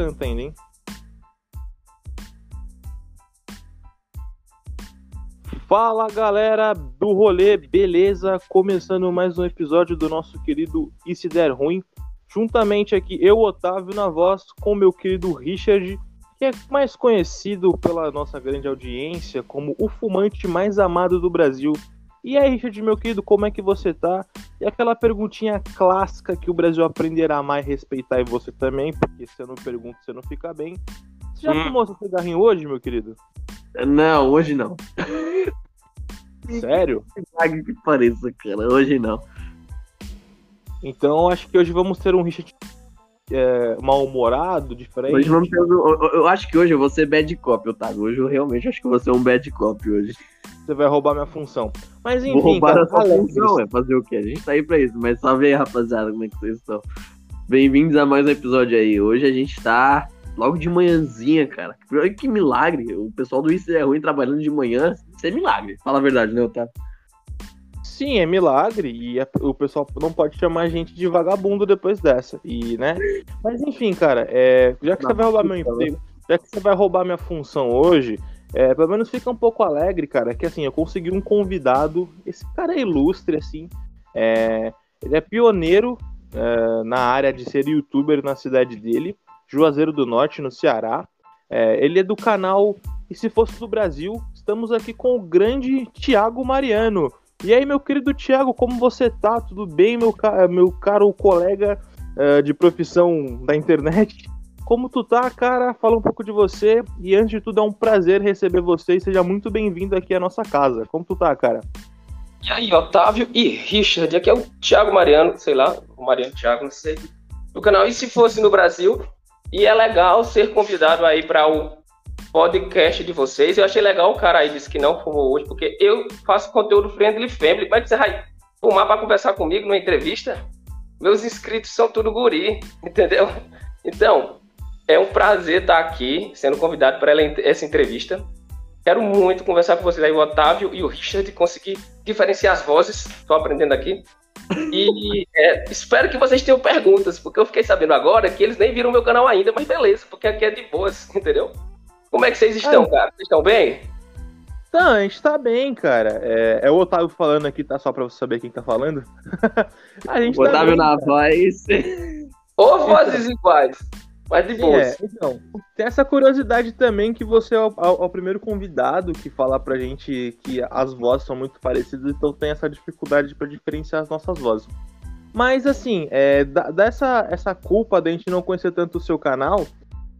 canta ainda, hein? Fala galera do rolê, beleza? Começando mais um episódio do nosso querido E Se Der Ruim. Juntamente aqui, eu, Otávio, na voz, com meu querido Richard, que é mais conhecido pela nossa grande audiência como o fumante mais amado do Brasil. E aí, Richard, meu querido, como é que você tá? E aquela perguntinha clássica que o Brasil aprenderá a e respeitar e você também, porque se eu não pergunto, você não fica bem. Você já hum. fumou seu cigarrinho hoje, meu querido? Não, hoje não. Sério? Que que pareça, cara. Hoje não. Então acho que hoje vamos ter um Richard é, mal-humorado, diferente. Hoje vamos ter, eu, eu, acho que hoje eu vou ser bad cop, Otávio. Hoje eu realmente acho que eu vou ser um bad cop hoje. Você vai roubar minha função. Mas enfim, vou roubar cara, a sua função, é fazer o quê? A gente tá aí pra isso, mas salve aí, rapaziada, como é que vocês estão? Bem-vindos a mais um episódio aí. Hoje a gente tá logo de manhãzinha, cara. Olha que milagre. O pessoal do Isso é Ruim trabalhando de manhã. Isso é milagre. Fala a verdade, né, Otávio? Sim, é milagre. E o pessoal não pode chamar a gente de vagabundo depois dessa. E, né? Mas enfim, cara, é, já que não, você vai roubar meu emprego, já que você vai roubar minha função hoje, é, pelo menos fica um pouco alegre, cara, que assim, eu consegui um convidado. Esse cara é ilustre, assim. É, ele é pioneiro é, na área de ser youtuber na cidade dele. Juazeiro do Norte, no Ceará. É, ele é do canal E Se Fosse do Brasil. Estamos aqui com o grande Tiago Mariano. E aí, meu querido Tiago, como você tá? Tudo bem, meu, meu caro colega uh, de profissão da internet? Como tu tá, cara? Fala um pouco de você. E antes de tudo, é um prazer receber você e seja muito bem-vindo aqui à nossa casa. Como tu tá, cara? E aí, Otávio e Richard, aqui é o Thiago Mariano, sei lá, o Mariano Thiago, não sei, do canal E Se Fosse no Brasil. E é legal ser convidado aí para o podcast de vocês. Eu achei legal o cara aí disse que não fumou hoje, porque eu faço conteúdo friendly family. Como é que você vai fumar para conversar comigo numa entrevista? Meus inscritos são tudo guri, entendeu? Então, é um prazer estar aqui sendo convidado para essa entrevista. Quero muito conversar com vocês aí, o Otávio e o Richard, conseguir diferenciar as vozes. Estou aprendendo aqui. E é, espero que vocês tenham perguntas, porque eu fiquei sabendo agora que eles nem viram meu canal ainda, mas beleza, porque aqui é de boas, entendeu? Como é que vocês estão, é. cara? Vocês estão bem? Tá, a gente tá bem, cara. É, é, o Otávio falando aqui, tá? Só pra você saber quem tá falando. a gente o tá Otávio bem, na cara. voz. Ou vozes iguais. Mas de boa. É, então, tem essa curiosidade também que você é o, é o, primeiro convidado que fala pra gente que as vozes são muito parecidas, então tem essa dificuldade para diferenciar as nossas vozes. Mas assim, é, dessa essa culpa da gente não conhecer tanto o seu canal,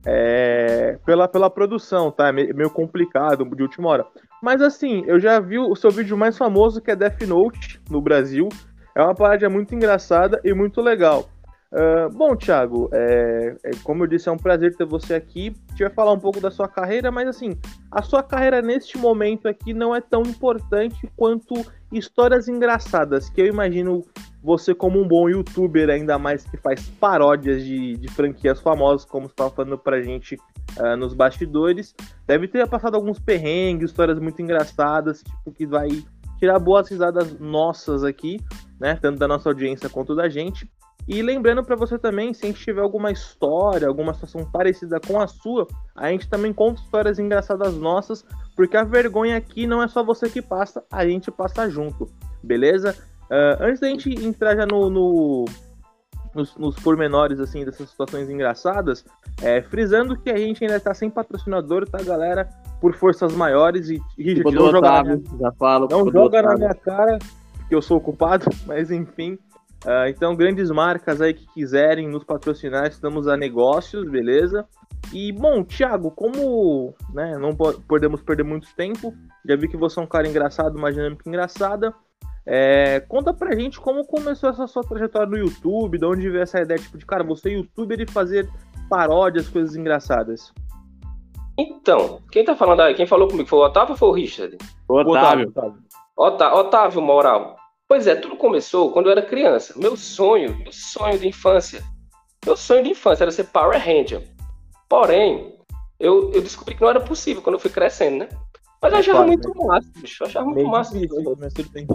é, pela, pela produção, tá? É meio complicado de última hora. Mas assim, eu já vi o seu vídeo mais famoso que é Death Note no Brasil. É uma parada muito engraçada e muito legal. Uh, bom, Thiago, é, é, como eu disse, é um prazer ter você aqui. A gente vai falar um pouco da sua carreira, mas assim, a sua carreira neste momento aqui não é tão importante quanto histórias engraçadas, que eu imagino você como um bom youtuber, ainda mais que faz paródias de, de franquias famosas, como você estava falando pra gente uh, nos bastidores, deve ter passado alguns perrengues, histórias muito engraçadas, tipo, que vai tirar boas risadas nossas aqui, né, tanto da nossa audiência quanto da gente. E lembrando para você também, se a gente tiver alguma história, alguma situação parecida com a sua, a gente também conta histórias engraçadas nossas, porque a vergonha aqui não é só você que passa, a gente passa junto, beleza? Uh, antes da gente entrar já no, no nos, nos, pormenores assim dessas situações engraçadas, é, frisando que a gente ainda está sem patrocinador, tá, galera? Por forças maiores e, e não joga, minha, já falo, não joga na minha cara, que eu sou ocupado, mas enfim. Uh, então, grandes marcas aí que quiserem nos patrocinar, estamos a negócios, beleza? E, bom, Thiago, como né, não podemos perder muito tempo, já vi que você é um cara engraçado, uma dinâmica engraçada. É, conta pra gente como começou essa sua trajetória no YouTube, de onde veio essa ideia, tipo, de cara, você é youtuber e fazer paródias, coisas engraçadas. Então, quem tá falando aí? Quem falou comigo foi o Otávio ou foi o Richard? O Otávio. Otávio, Otávio, Otávio Moral. Pois é, tudo começou quando eu era criança. Meu sonho, meu sonho de infância, meu sonho de infância era ser Power Ranger. Porém, eu, eu descobri que não era possível quando eu fui crescendo, né? Mas eu é achava muito né? massa, bicho. Eu achava muito massa. Difícil, mas tudo bem.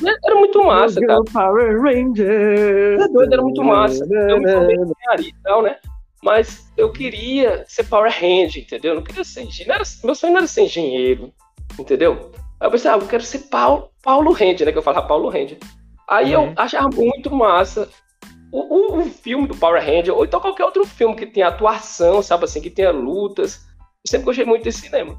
Né? Era muito massa, cara. Power Ranger. Era, doido, era muito massa. Eu me formei em engenharia e tal, né? Mas eu queria ser Power Ranger, entendeu? Eu não queria ser engenheiro. Meu sonho não era ser engenheiro, entendeu? Aí eu pensei, ah, eu quero ser Paulo, Paulo Ranger, né? Que eu falava Paulo Ranger. Aí uhum. eu achava muito massa o, o, o, filme do Power Ranger, ou então qualquer outro filme que tenha atuação, sabe assim, que tenha lutas. Eu sempre gostei muito desse cinema.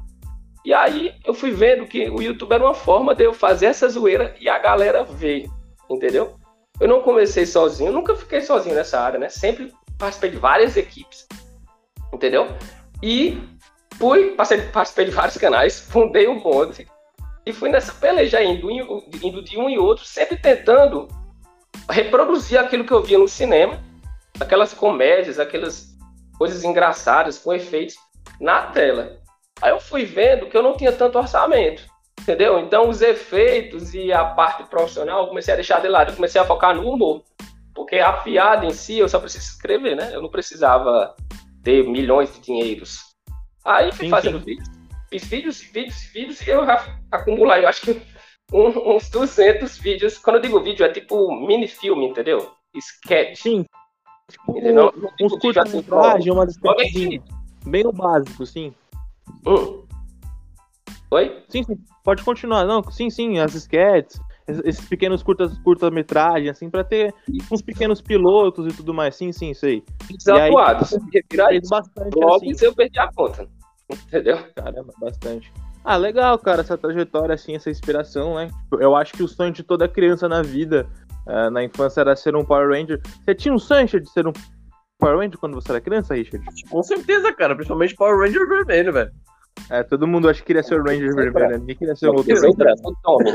E aí eu fui vendo que o YouTube era uma forma de eu fazer essa zoeira e a galera ver, entendeu? Eu não comecei sozinho, nunca fiquei sozinho nessa área, né? Sempre participei de várias equipes, entendeu? E fui, passei, participei de vários canais, fundei um bonde e fui nessa peleja indo, indo de um e outro, sempre tentando reproduzir aquilo que eu via no cinema, aquelas comédias, aquelas coisas engraçadas com efeitos na tela. Aí eu fui vendo que eu não tinha tanto orçamento, entendeu? Então os efeitos e a parte profissional eu comecei a deixar de lado, eu comecei a focar no humor. Porque a piada em si eu só preciso escrever, né? Eu não precisava ter milhões de dinheiros. Aí fui sim, fazendo sim. vídeos, fiz vídeos, vídeos, vídeos e eu acumulei, eu acho que um, uns 200 vídeos. Quando eu digo vídeo, é tipo mini filme, entendeu? Sketch. Sim. Tipo, não, não uns curtas-metragens, uma sketch bem o básico, sim. Hum. Oi? Sim, sim. Pode continuar. Não, sim, sim, as sketches, esses pequenos curtas, curta-metragem, assim, pra ter uns pequenos pilotos e tudo mais. Sim, sim, isso aí. Desatuado. Aí, bastante Logo assim. eu perdi a conta. Entendeu? Caramba, bastante. Ah, legal, cara, essa trajetória, assim, essa inspiração, né? Tipo, eu acho que o sonho de toda criança na vida, uh, na infância, era ser um Power Ranger. Você tinha um sonho de ser um Power Ranger quando você era criança, Richard? Com certeza, cara, principalmente Power Ranger vermelho, velho. É, todo mundo acha que queria ser o Ranger vermelho, né? Ninguém queria ser o outro. O Tommy.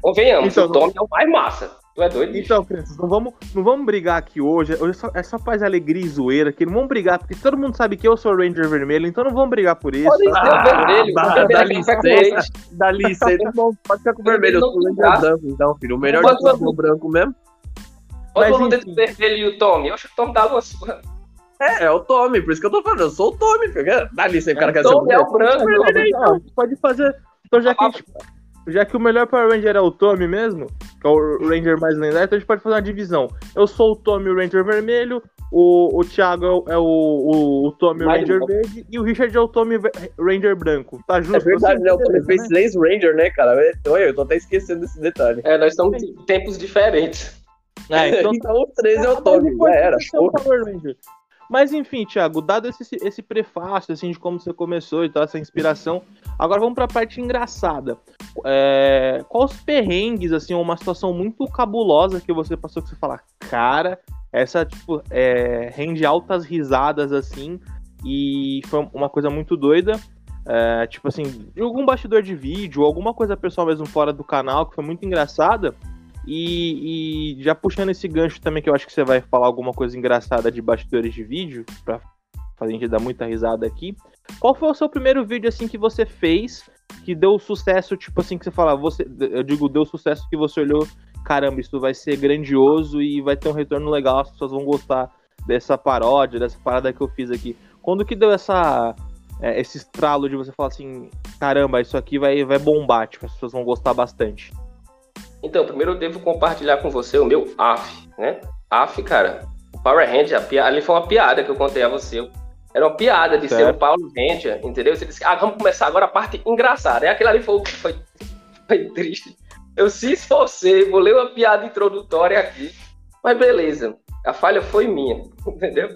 Convenhamos, então, o Tommy é o mais massa. Tu é doido? Então, crianças, não vamos, não vamos brigar aqui hoje. Hoje é só, é só paz, alegria e zoeira aqui. Não vamos brigar, porque todo mundo sabe que eu sou o Ranger Vermelho, então não vamos brigar por isso. Pode ser ah, vermelho. Dá, dá licença, dá licença. Pode ficar com o vermelho, eu sou o Ranger branco, então, filho. O melhor é o branco mesmo. Olha o mundo entre vermelho e o Tommy. Eu acho que o Tommy dá uma surra. É, é o Tommy, por isso que eu tô falando, eu sou o Tommy, dá licença, o cara é, quer ser o é o branco. Não, pode fazer. Então já que, já que o melhor Power Ranger é o Tommy mesmo, que é o Ranger mais lendário, então a gente pode fazer uma divisão. Eu sou o Tommy o Ranger vermelho, o, o Thiago é o, o, o Tommy mais Ranger verde e o Richard é o Tommy Ranger branco. Tá justo? É verdade, né? O Tommy fez três Ranger, né, cara? Olha, eu tô até esquecendo desse detalhe. É, nós estamos em tempos diferentes. É, então, então os três é o Tommy, já era. Mas enfim, Thiago, dado esse, esse prefácio assim, de como você começou e tal, essa inspiração, agora vamos para a parte engraçada. É, quais os perrengues, assim, uma situação muito cabulosa que você passou que você fala, cara, essa tipo, é, rende altas risadas assim, e foi uma coisa muito doida. É, tipo assim, de algum bastidor de vídeo, alguma coisa pessoal mesmo fora do canal que foi muito engraçada. E, e, já puxando esse gancho também, que eu acho que você vai falar alguma coisa engraçada de bastidores de vídeo, pra fazer a gente dar muita risada aqui. Qual foi o seu primeiro vídeo, assim, que você fez, que deu sucesso, tipo assim, que você fala, você, eu digo, deu sucesso que você olhou, caramba, isso vai ser grandioso e vai ter um retorno legal, as pessoas vão gostar dessa paródia, dessa parada que eu fiz aqui. Quando que deu essa, é, esse estralo de você falar assim, caramba, isso aqui vai, vai bombar, tipo, as pessoas vão gostar bastante? Então, primeiro eu devo compartilhar com você o meu AF, né? AF, cara, o Power Ranger, ali foi uma piada que eu contei a você. Era uma piada de certo. ser o Paulo Ranger, entendeu? Você disse, ah, vamos começar agora a parte engraçada. É aquilo ali foi, foi, foi triste. Eu se esforcei, vou ler uma piada introdutória aqui, mas beleza, a falha foi minha, entendeu?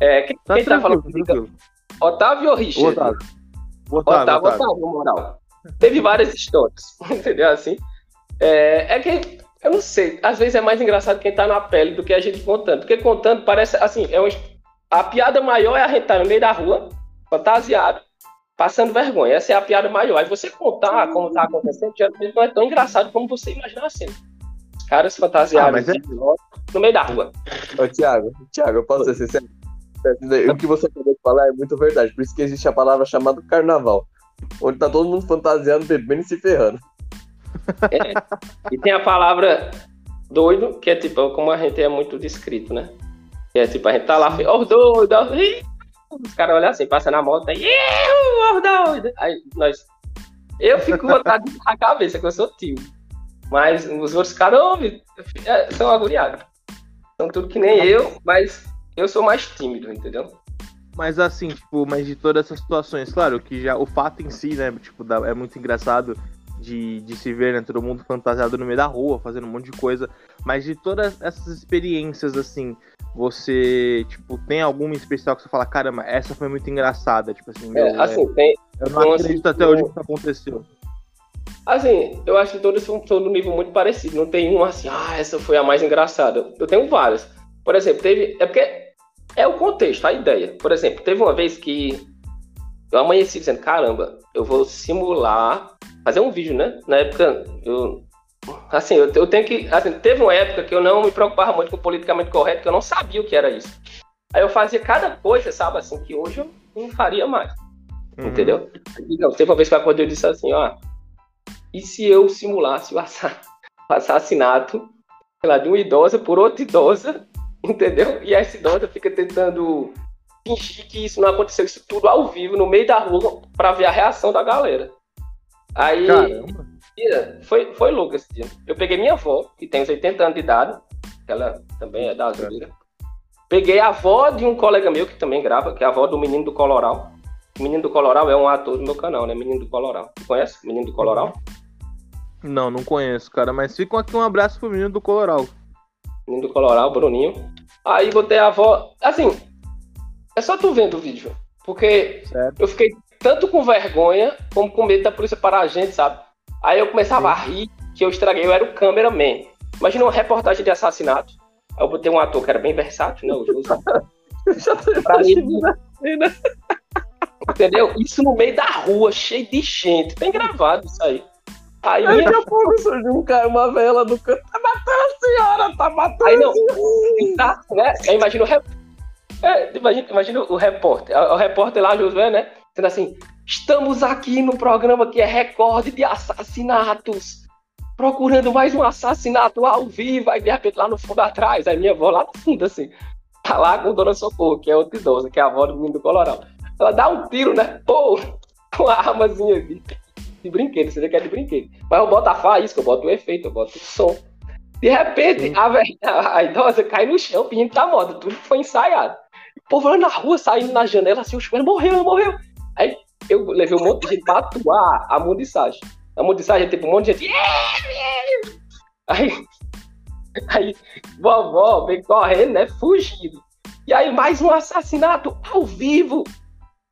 É, quem tá, quem tá falando comigo? Otávio ou Richard? Otávio. Otávio, Otávio, Otávio, Otávio, moral. Teve várias histórias, entendeu? Assim, é, é que, eu não sei, às vezes é mais engraçado quem tá na pele do que a gente contando. Porque contando parece, assim, é uma, a piada maior é a gente estar tá no meio da rua, fantasiado, passando vergonha. Essa é a piada maior. Aí você contar como tá acontecendo, geralmente não é tão engraçado como você imaginar assim. Os caras fantasiados ah, é... no meio da rua. Ô, Thiago, Thiago, eu posso ser sincero? O que você acabou de falar é muito verdade. Por isso que existe a palavra chamada carnaval. Onde tá todo mundo fantasiando, bebendo e se ferrando. É. E tem a palavra doido, que é tipo, como a gente é muito descrito, né? Que é tipo, a gente tá lá, ó, oh, doido, oh, os caras olham assim, passa na moto, aí, ó, oh, doido. Aí nós. Eu fico vontade de a cabeça, que eu sou tio. Mas os outros caras, oh, são agoniados. São tudo que nem eu, mas eu sou mais tímido, entendeu? Mas assim, tipo, mas de todas essas situações, claro que já o fato em si, né, tipo, é muito engraçado de, de se ver, né, todo mundo fantasiado no meio da rua, fazendo um monte de coisa, mas de todas essas experiências, assim, você, tipo, tem alguma especial que você fala, caramba, essa foi muito engraçada, tipo assim, meu, É, assim, tem, é, eu não então, acredito assim, até hoje eu- que isso aconteceu. Assim, eu acho que todos são, num nível muito parecido. Não tem um assim, ah, essa foi a mais engraçada. Eu tenho várias. Por exemplo, teve. É porque é o contexto, a ideia. Por exemplo, teve uma vez que eu amanheci dizendo, caramba, eu vou simular, fazer um vídeo, né? Na época, eu. Assim, eu, eu tenho que. Assim, teve uma época que eu não me preocupava muito com o politicamente correto, que eu não sabia o que era isso. Aí eu fazia cada coisa, sabe, assim, que hoje eu não faria mais. Uhum. Entendeu? Não, teve uma vez que eu acordei e disse assim, ó. E se eu simulasse o assa- o assassinato, sei lá, de uma idosa por outra idosa, entendeu? E essa idosa fica tentando fingir que isso não aconteceu, isso tudo ao vivo, no meio da rua, pra ver a reação da galera. Aí, Caramba. foi, foi louco esse dia. Eu peguei minha avó, que tem uns 80 anos de idade, ela também é da Azulira. Peguei a avó de um colega meu que também grava, que é a avó do Menino do Coloral. O Menino do Coloral é um ator do meu canal, né? Menino do Coloral. Tu conhece o Menino do Coloral? Não, não conheço, cara, mas fica aqui um abraço pro menino do Coloral. Menino do Coloral, Bruninho. Aí botei a avó. Assim, é só tu vendo o vídeo. Porque Certo. eu fiquei tanto com vergonha como com medo da polícia parar a gente, sabe? Aí eu começava a rir que eu estraguei, eu era o cameraman. Imagina uma reportagem de assassinato. Aí eu botei um ator que era bem versátil, né? O José. Pra ele- Entendeu? Isso no meio da rua, cheio de gente. Tem gravado isso aí. Aí Aí minha daqui a pouco surgiu um cara, uma vela do canto. Tá matando a senhora, tá matando Aí não, a senhora. tá, né? Imagina o rep... é, imagina, imagina o repórter, o repórter lá, Josué, né? Dizendo assim: estamos aqui no programa que é recorde de assassinatos, procurando mais um assassinato ao vivo. Aí de repente lá no fundo atrás, aí minha avó lá no fundo, assim, tá lá com Dona Socorro, que é outra idosa, que é a avó do menino do Colorado. Ela dá um tiro, né? Pô, com uma armazinha aqui. De brinquedo, você vê que é de brinquedo. Mas eu boto a faísca, eu boto o efeito, eu boto o som. De repente, a, velha- a idosa cai no chão, pedindo tá morta. Tudo foi ensaiado. O povo lá na rua, saindo na janela, assim, o chuveiro morreu, morreu. Aí eu levei um monte de gente pra atuar a mundissagem. A mundissagem, tipo, um monte de gente. Aí, aí, vovó vem correndo, né? Fugindo. E aí, mais um assassinato ao vivo.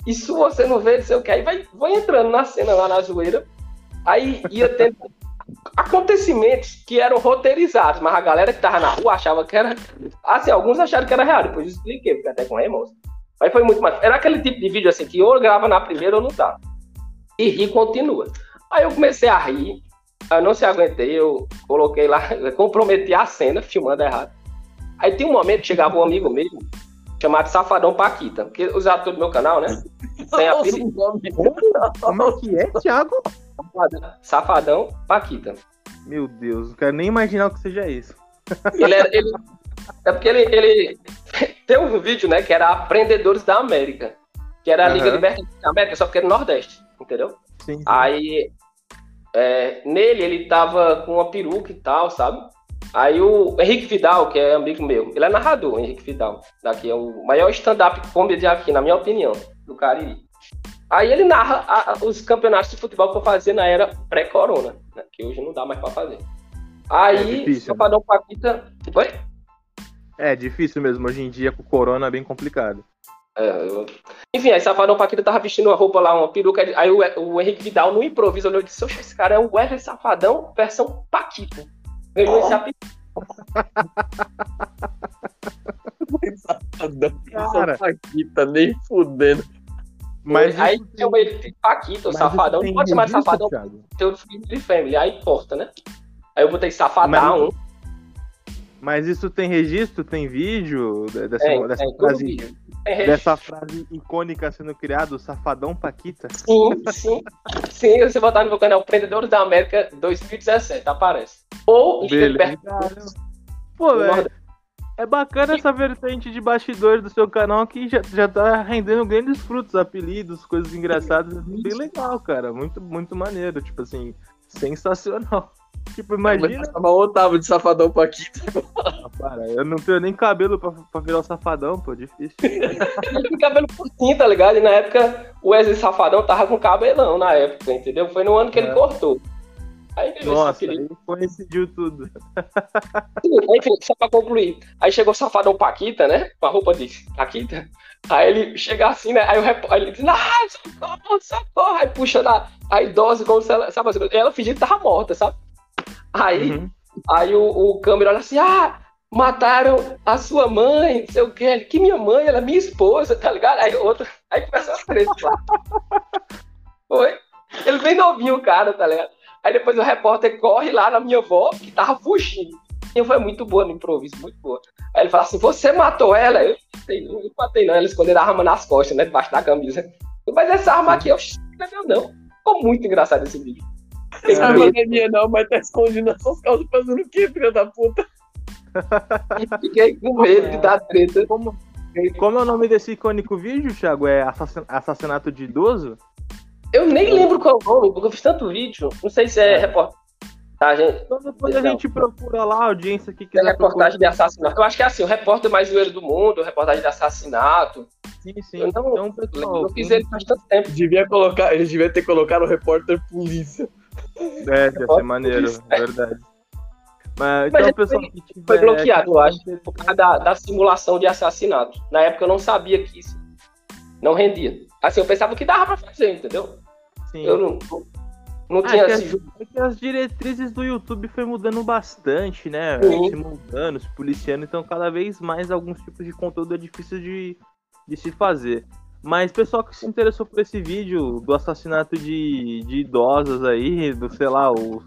Isso você não vê, não sei o que. Aí vai, vai entrando na cena lá na zoeira. Aí ia tendo acontecimentos que eram roteirizados, mas a galera que tava na rua achava que era. Assim, alguns acharam que era real, depois eu expliquei, porque até com a Mas foi muito mais. Era aquele tipo de vídeo assim que ou grava na primeira ou não tá. E ri continua. Aí eu comecei a rir, eu não se aguentei, eu coloquei lá, comprometi a cena, filmando errado. Aí tem um momento que chegava um amigo meu, chamado Safadão Paquita, porque os atores do meu canal, né? O nome. Como é que é, Thiago? Safadão Paquita. Meu Deus, não quero nem imaginar o que seja isso. Ele era, ele, é porque ele, ele tem um vídeo, né, que era Aprendedores da América, que era a Liga Aham. Libertadores da América, só que era no Nordeste, entendeu? Sim. Aí, é, nele, ele tava com uma peruca e tal, sabe? Aí o Henrique Vidal, que é amigo meu, ele é narrador, Henrique Vidal. Daqui é o maior stand-up comedy aqui, na minha opinião, do Cariri. Aí ele narra a- os campeonatos de futebol que eu fazia na era pré-corona, né, que hoje não dá mais pra fazer. É Aí, difícil, o Safadão Paquita. Oi? É difícil mesmo, hoje em dia com o corona é bem complicado. É, eu- Enfim, aí Safadão Paquita tava vestindo uma roupa lá, uma peruca. Aí o, o Henrique Vidal, no improviso, olhou e disse: Oxe, esse cara é o Wesley Safadão, versão Paquita. Ganhou esse apelido. Safadão. Cara. Paquita, nem fudendo. Mas aí tem- chama ele de Paquita, o mas Safadão. Não pode chamar de Safadão, tem o filho de Family. Aí corta, né? Aí eu botei Safadão. Mas isso tem registro, tem vídeo de- dessa, Tem, dessa todo frase, dessa frase icônica sendo criada, o Safadão Paquita? Sim, sim. Sim, você botar no meu canal Prendedores da América 2017, aparece. Ou Beleza. Pô, velho, é bacana essa vertente de bastidores do seu canal que já, já tá rendendo grandes frutos, apelidos, coisas engraçadas. Bem legal, cara. Muito, muito maneiro. Tipo assim, sensacional. Tipo, imagina. Tava o Otávio de Safadão Paquita. Para, eu não tenho nem cabelo pra, pra virar o safadão, pô, difícil. Ele tem cabelo curtinho, tá ligado? E na época o Wesley Safadão tava com cabelão na época, entendeu? Foi no ano que É. ele cortou. Aí, beleza, Nossa, aí coincidiu tudo. Enfim, só pra concluir. Aí chegou o safadão Paquita, né? Com a roupa de Paquita. Aí ele chega assim, né? Aí, o repó- aí ele diz, ah, socorro, socorro. Aí puxa a idosa, como se ela, sabe, assim, ela fingindo que tava morta, sabe? Aí, Uhum. aí o, o câmera olha assim, ah, mataram a sua mãe, não sei o quê. Que minha mãe, ela é minha esposa, tá ligado? Aí outro, aí começa a treta lá. Foi. Ele bem novinho, o cara, tá ligado? Aí depois o repórter corre lá na minha avó, que tava fugindo. E foi muito boa no improviso, muito boa. Aí ele fala assim: Você matou ela? Eu não sei, não eu matei, não. Ela escondeu a arma nas costas, né? Debaixo da camisa. Mas essa arma aqui, eu não é meu, não. Ficou muito engraçado esse vídeo. Não é minha, não, mas tá escondido nas suas calças fazendo o quê, filha da puta? Fiquei com medo de dar treta. Como, como é o nome desse icônico vídeo, Thiago? É assassin- assassinato de idoso? Eu nem lembro qual é o nome, porque eu fiz tanto vídeo. Não sei se é reportagem. Então depois a gente procura lá, a audiência que É quiser reportagem de assassinato. Eu acho que é assim, o repórter mais zoeiro do mundo, reportagem de assassinato. procurar. Sim, sim. Eu não- Então, pessoal, Eu fiz ele faz tanto tempo. Devia colocar, eles deviam ter colocado o repórter polícia. É, ia ser maneiro, verdade. Mas, então, ele pessoal, foi- que tiver- Foi bloqueado, eu acho, por causa da, da simulação de assassinato. Na época eu não sabia que isso não rendia. Assim, eu pensava que dava pra fazer, entendeu? Sim. Eu não, não Ah, tinha é esse jogo. é que as diretrizes do YouTube foi mudando bastante, né? Sim. Se mudando, se policiando, então cada vez mais alguns tipos de conteúdo é difícil de, de se fazer. Mas pessoal que se interessou por esse vídeo do assassinato de, de idosas aí, do sei lá, o.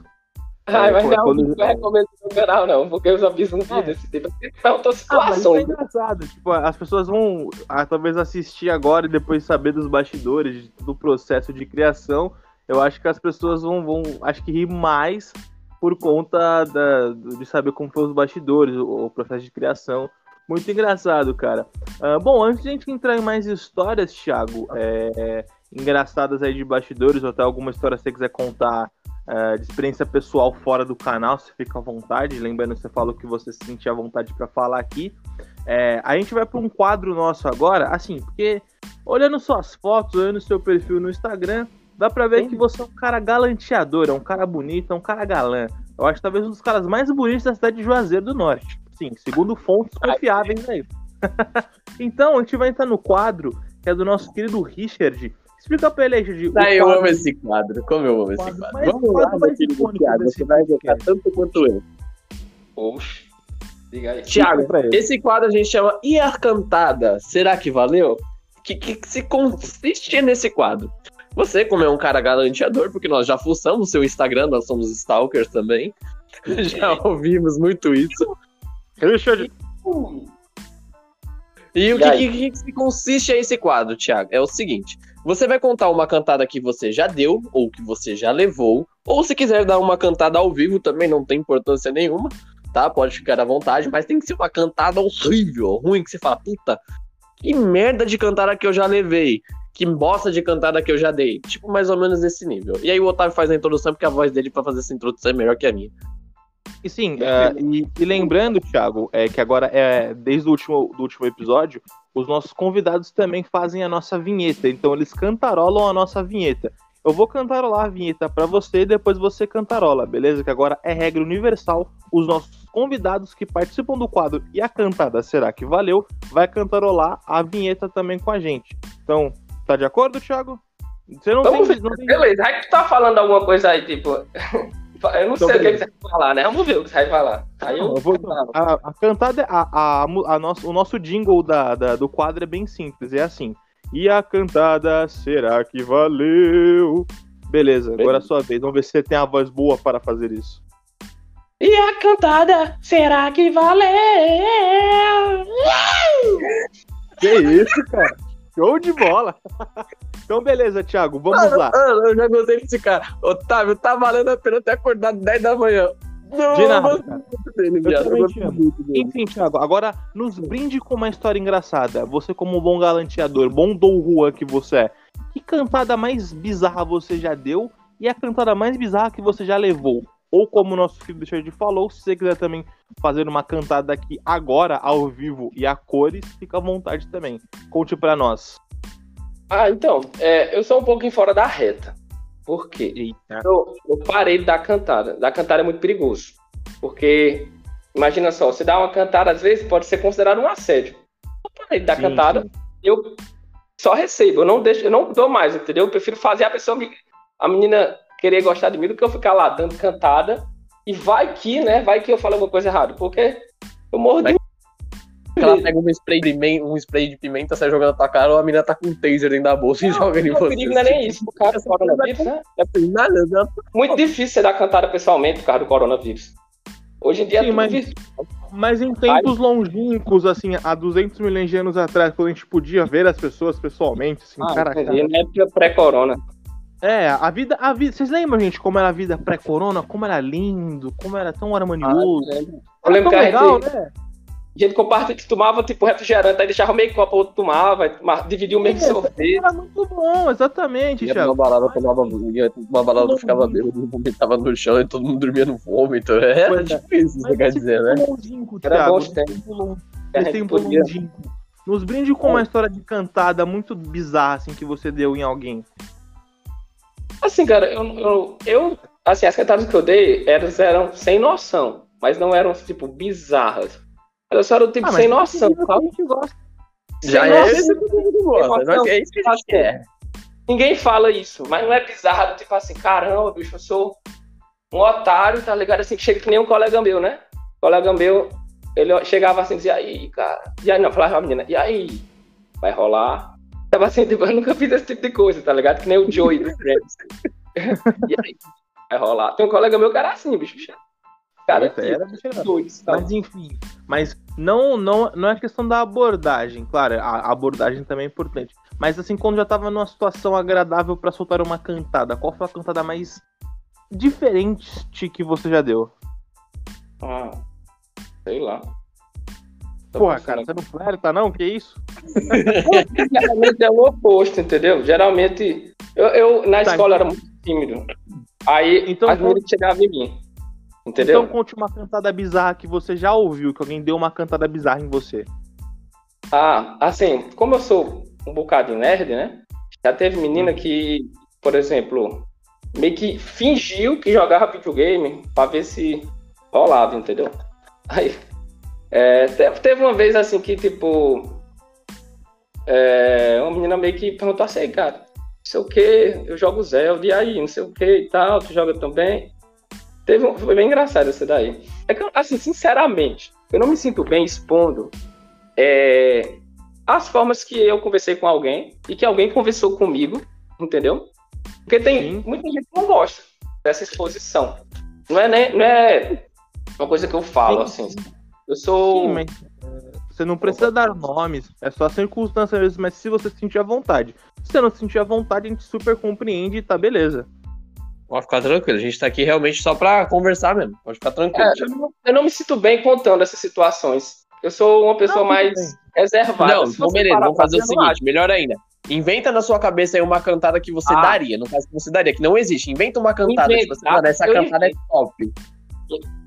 Ai, mas pô, não, quando- não recomendo no canal, não, porque eu já fiz um vídeo É. desse tipo. Perguntou Ah, mas situação. isso é engraçado. Tipo, as pessoas vão ah, talvez assistir agora e depois saber dos bastidores, do processo de criação. Eu acho que as pessoas vão, vão acho que rir mais por conta da, de saber como foram os bastidores, o, o processo de criação. Muito engraçado, cara. Ah, bom, antes de a gente entrar em mais histórias, Thiago, é, engraçadas aí de bastidores, ou até alguma história que você quiser contar ah, de experiência pessoal fora do canal, você fica à vontade. Lembrando que você falou que você se sentia à vontade para falar aqui. É, a gente vai para um quadro nosso agora, assim, porque olhando suas fotos, olhando seu perfil no Instagram, dá pra ver que você é um cara galanteador, é um cara bonito, é um cara galã. Eu acho talvez um dos caras mais bonitos da cidade de Juazeiro do Norte. Sim, segundo fontes confiáveis aí. então, a gente vai entrar no quadro, que é do nosso querido Richard. Explica pra ele aí, Ah, eu amo esse quadro. Como eu amo esse Quadro Vamos lá, meu mais querido Thiago. Você vai gostar tanto quanto eu. Oxe. Ele. esse quadro a gente chama E a Cantada? Será que valeu? O que, que se consiste nesse quadro? Você, como é um cara galanteador, porque nós já fuçamos o seu Instagram, nós somos stalkers também. Já ouvimos muito isso. Richard, E o E que, aí? que, que se consiste esse quadro, Thiago? É o seguinte: você vai contar uma cantada que você já deu, ou que você já levou, ou se quiser dar uma cantada ao vivo também, não tem importância nenhuma, tá? Pode ficar à vontade, mas tem que ser uma cantada horrível, ruim, que você fala, puta, que merda de cantada que eu já levei. Que bosta de cantada que eu já dei. Tipo, mais ou menos nesse nível. E aí o Otávio faz a introdução, porque a voz dele pra fazer essa introdução é melhor que a minha. E sim, é, e, e lembrando, Thiago, é que agora, é, desde o último, do último episódio, os nossos convidados também fazem a nossa vinheta. Então eles cantarolam a nossa vinheta. Eu vou cantarolar a vinheta pra você e depois você cantarola, beleza? Que agora é regra universal. Os nossos convidados que participam do quadro e a cantada será que valeu, vai cantarolar a vinheta também com a gente. Então, tá de acordo, Thiago? Você não Vamos tem, ver. não tem Beleza, aí que tu tá falando alguma coisa aí, tipo. Eu não Então, sei o que, que beleza. você vai falar, né? Vamos ver o que você vai falar. Aí eu, Não, eu vou- a, a cantada, a, a, a nosso, o nosso jingle da, da- do quadro é bem simples, é assim. E a cantada, será que valeu? Beleza, agora é a sua vez. Vamos ver se você tem a voz boa para fazer isso. E a cantada, será que valeu? Que isso, cara? Show de bola! Então, beleza, Thiago, vamos lá. Mano, eu já gostei desse cara. Otávio, tá valendo a pena ter acordado 10 da manhã. Não, De nada, cara. dele, Eu te amo. Enfim, Thiago, agora nos brinde com uma história engraçada. Você, como um bom galanteador, bom Dom Juan que você é, que cantada mais bizarra você já deu e a cantada mais bizarra que você já levou? ou como o nosso querido Richard falou, se você quiser também fazer uma cantada aqui agora, ao vivo e a cores, fica à vontade também. Conte para nós. Ah, então, é, eu sou um pouquinho fora da reta. Por quê? Eu, eu parei da cantada. Da cantada é muito perigoso. Porque, imagina só, você dá uma cantada, às vezes, pode ser considerado um assédio. Eu parei da Sim, cantada, sim. eu só recebo, eu não deixo, eu não dou mais, entendeu? Eu prefiro fazer a pessoa me, a menina querer gostar de mim do que eu ficar lá dando cantada e vai que, né? Vai que eu falo alguma coisa errada, porque eu morro de Ela pega um spray, de pimenta, um spray de pimenta, sai jogando na tua cara, ou a menina tá com um taser dentro da bolsa e joga em o você. perigo não é nem isso, por causa do coronavírus, né? É nada, nada. Muito difícil você dar cantada pessoalmente por causa do coronavírus. Hoje em dia é Sim, tudo mas- virtual. Mas em tempos longínquos, assim, há 200 milhões de anos atrás, quando a gente podia ver as pessoas pessoalmente, assim, Ah, cara a cara. Na época pré-corona. É, a vida, a vida. Vocês lembram, gente, como era a vida pré-corona? Como era lindo, como era tão harmonioso. Eu Era lembro tão que a legal, gente, né? Gente compartilhava, tomava tipo refrigerante, aí deixava meio copo, o outro tomava, tomava- dividia o mesmo É, sorvete. Era muito bom, exatamente, Thiago. uma balada, tomava uma balada, ficava bêbado, vomitava no chão e todo mundo dormia no vômito. Era Pois é. tipo isso, você quer dizer, né? longínquo, Era tempos. Tempo que tempo longínquo. Nos brinde com uma história de cantada muito bizarra, assim, que você deu em alguém. Assim, cara, eu, eu, eu- assim, as cantadas que eu dei elas eram sem noção, mas não eram, tipo, bizarras. Elas só eram, tipo, Ah, sem noção. é o que sabe? a gente gosta. Já Sem é noção. esse que todo mundo gosta. Sem nós- É isso que a gente quer. Ninguém fala isso, mas não é bizarro, tipo assim, caramba, bicho, eu sou um otário, tá ligado? Assim, que chega que nem um colega meu, né? colega meu, ele chegava assim e dizia, aí, cara, e aí, não, falava a menina, e aí, vai rolar? Tava assim, tipo, eu nunca fiz esse tipo de coisa, tá ligado? Que nem o Joey do Friends. e aí, vai rolar? Tem um colega meu que era assim, bicho. Cara, era, bicho, era. doido, sabe? Mas enfim, mas não, não, não é questão da abordagem, claro, a abordagem também é importante. Mas assim, quando já tava numa situação agradável pra soltar uma cantada, qual foi a cantada mais diferente que você já deu? Ah, sei lá. Tô Porra, cara, você não flerta não? Que isso? Geralmente é o oposto, entendeu? Geralmente, eu, eu na Tá, escola era muito tímido. Aí Então, as meninas chegavam em mim. Entendeu? Então conte uma cantada bizarra que você já ouviu, que alguém deu uma cantada bizarra em você. Ah, assim, como eu sou um bocado nerd, né? Já teve menina que, por exemplo, meio que fingiu que jogava videogame pra ver se rolava, entendeu? Aí, é, te- teve uma vez assim que, tipo, é, uma menina meio que perguntou assim, cara, não sei o que, eu jogo Zelda, e aí, não sei o que e tal, tu joga também? Teve um, foi bem engraçado esse daí. É que, assim, sinceramente, eu não me sinto bem expondo é, as formas que eu conversei com alguém e que alguém conversou comigo, entendeu? Porque tem Sim. muita gente que não gosta dessa exposição. Não é, nem, não é uma coisa que eu falo, Sim. assim. Eu sou. Sim, mas é, você não precisa dar nomes, é só circunstância mesmo, mas se você sentir à vontade. Se você não sentir à vontade, a gente super compreende e tá beleza. Pode ficar tranquilo, a gente tá aqui realmente só pra conversar mesmo. Pode ficar tranquilo. É, eu, não, eu não me sinto bem contando essas situações. Eu sou uma pessoa Não, mais bem. reservada. Não, então você beleza, parar vamos fazer o seguinte, melhor ainda. Inventa na sua cabeça aí uma cantada que você Ah. daria, no caso que você daria, que não existe. Inventa uma cantada, Inventa, assim, mano, essa cantada é top.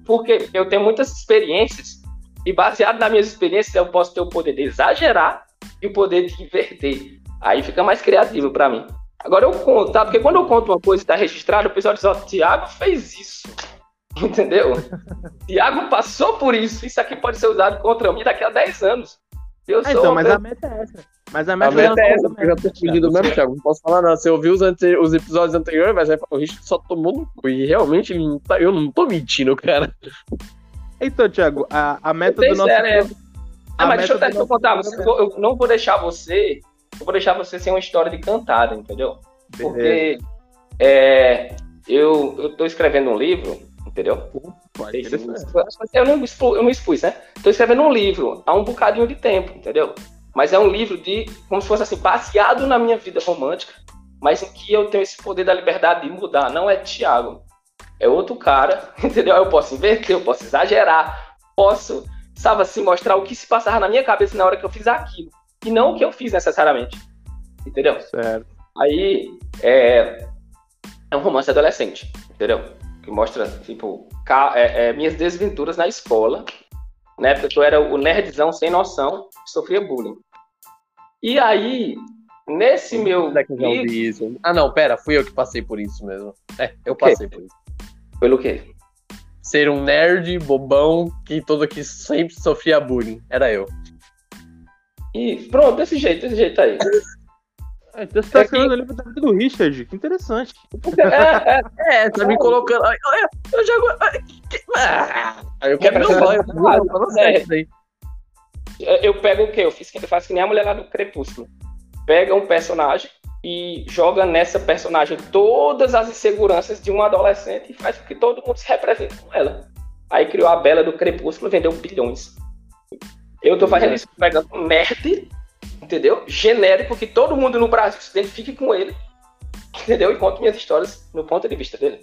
porque eu tenho muitas experiências e baseado nas minhas experiências eu posso ter o poder de exagerar e o poder de inverter. Aí fica mais criativo pra mim. Agora eu conto, tá? Porque quando eu conto uma coisa e tá registrada, o pessoal diz, ó, Tiago fez isso. Entendeu? Tiago passou por isso. Isso aqui pode ser usado contra mim daqui a 10 anos. Eu Ah, sou então, mas a meta é essa. Mas a A meta, meta é essa, porque eu já tô fugindo mesmo, Thiago. Não posso falar nada. Você ouviu os, ante- os episódios anteriores, mas aí o Richard só tomou no cu. E realmente ele não tá- eu não tô mentindo, cara. Então, Thiago, a, a meta do nosso. sério, é. a Ah, mas deixa eu, meta deixa eu nosso contar. Eu não vou deixar você. Eu vou deixar você sem uma história de cantada, entendeu? Beleza. Porque é, eu, eu tô escrevendo um livro, entendeu? Eu não, expus, eu não expus, né? Tô escrevendo um livro há um bocadinho de tempo, entendeu? Mas é um livro de, como se fosse assim, baseado na minha vida romântica, mas em que eu tenho esse poder da liberdade de mudar. Não é Tiago, é outro cara, entendeu? Eu posso inverter, eu posso exagerar, posso, sabe assim, mostrar o que se passava na minha cabeça na hora que eu fiz aquilo, e não o que eu fiz necessariamente, entendeu? Certo. Aí é, é um romance adolescente, entendeu? que mostra, tipo, é, é, minhas desventuras na escola. Na época que eu era o nerdzão sem noção, sofria bullying. E aí, nesse meu. Livro... Ah, não, pera, fui eu que passei por isso mesmo. É, eu passei por isso. Pelo quê? Ser um nerd bobão que todo que sempre sofria bullying. Era eu. E pronto, desse jeito, desse jeito aí. É, então você tá é escrevendo o livro da vida do Richard, que interessante. É, é, é tá me colocando. Olha, eu jogo. Aí eu quero meu banho, eu pego o quê? Eu fiz eu faço que nem a mulher lá do Crepúsculo. Pega um personagem e joga nessa personagem todas as inseguranças de um adolescente e faz com que todo mundo se represente com ela. Aí criou a Bela do Crepúsculo, vendeu bilhões. Eu tô fazendo isso pegando nerd entendeu? Genérico, que todo mundo no Brasil se identifique com ele, entendeu? E conte minhas histórias no ponto de vista dele.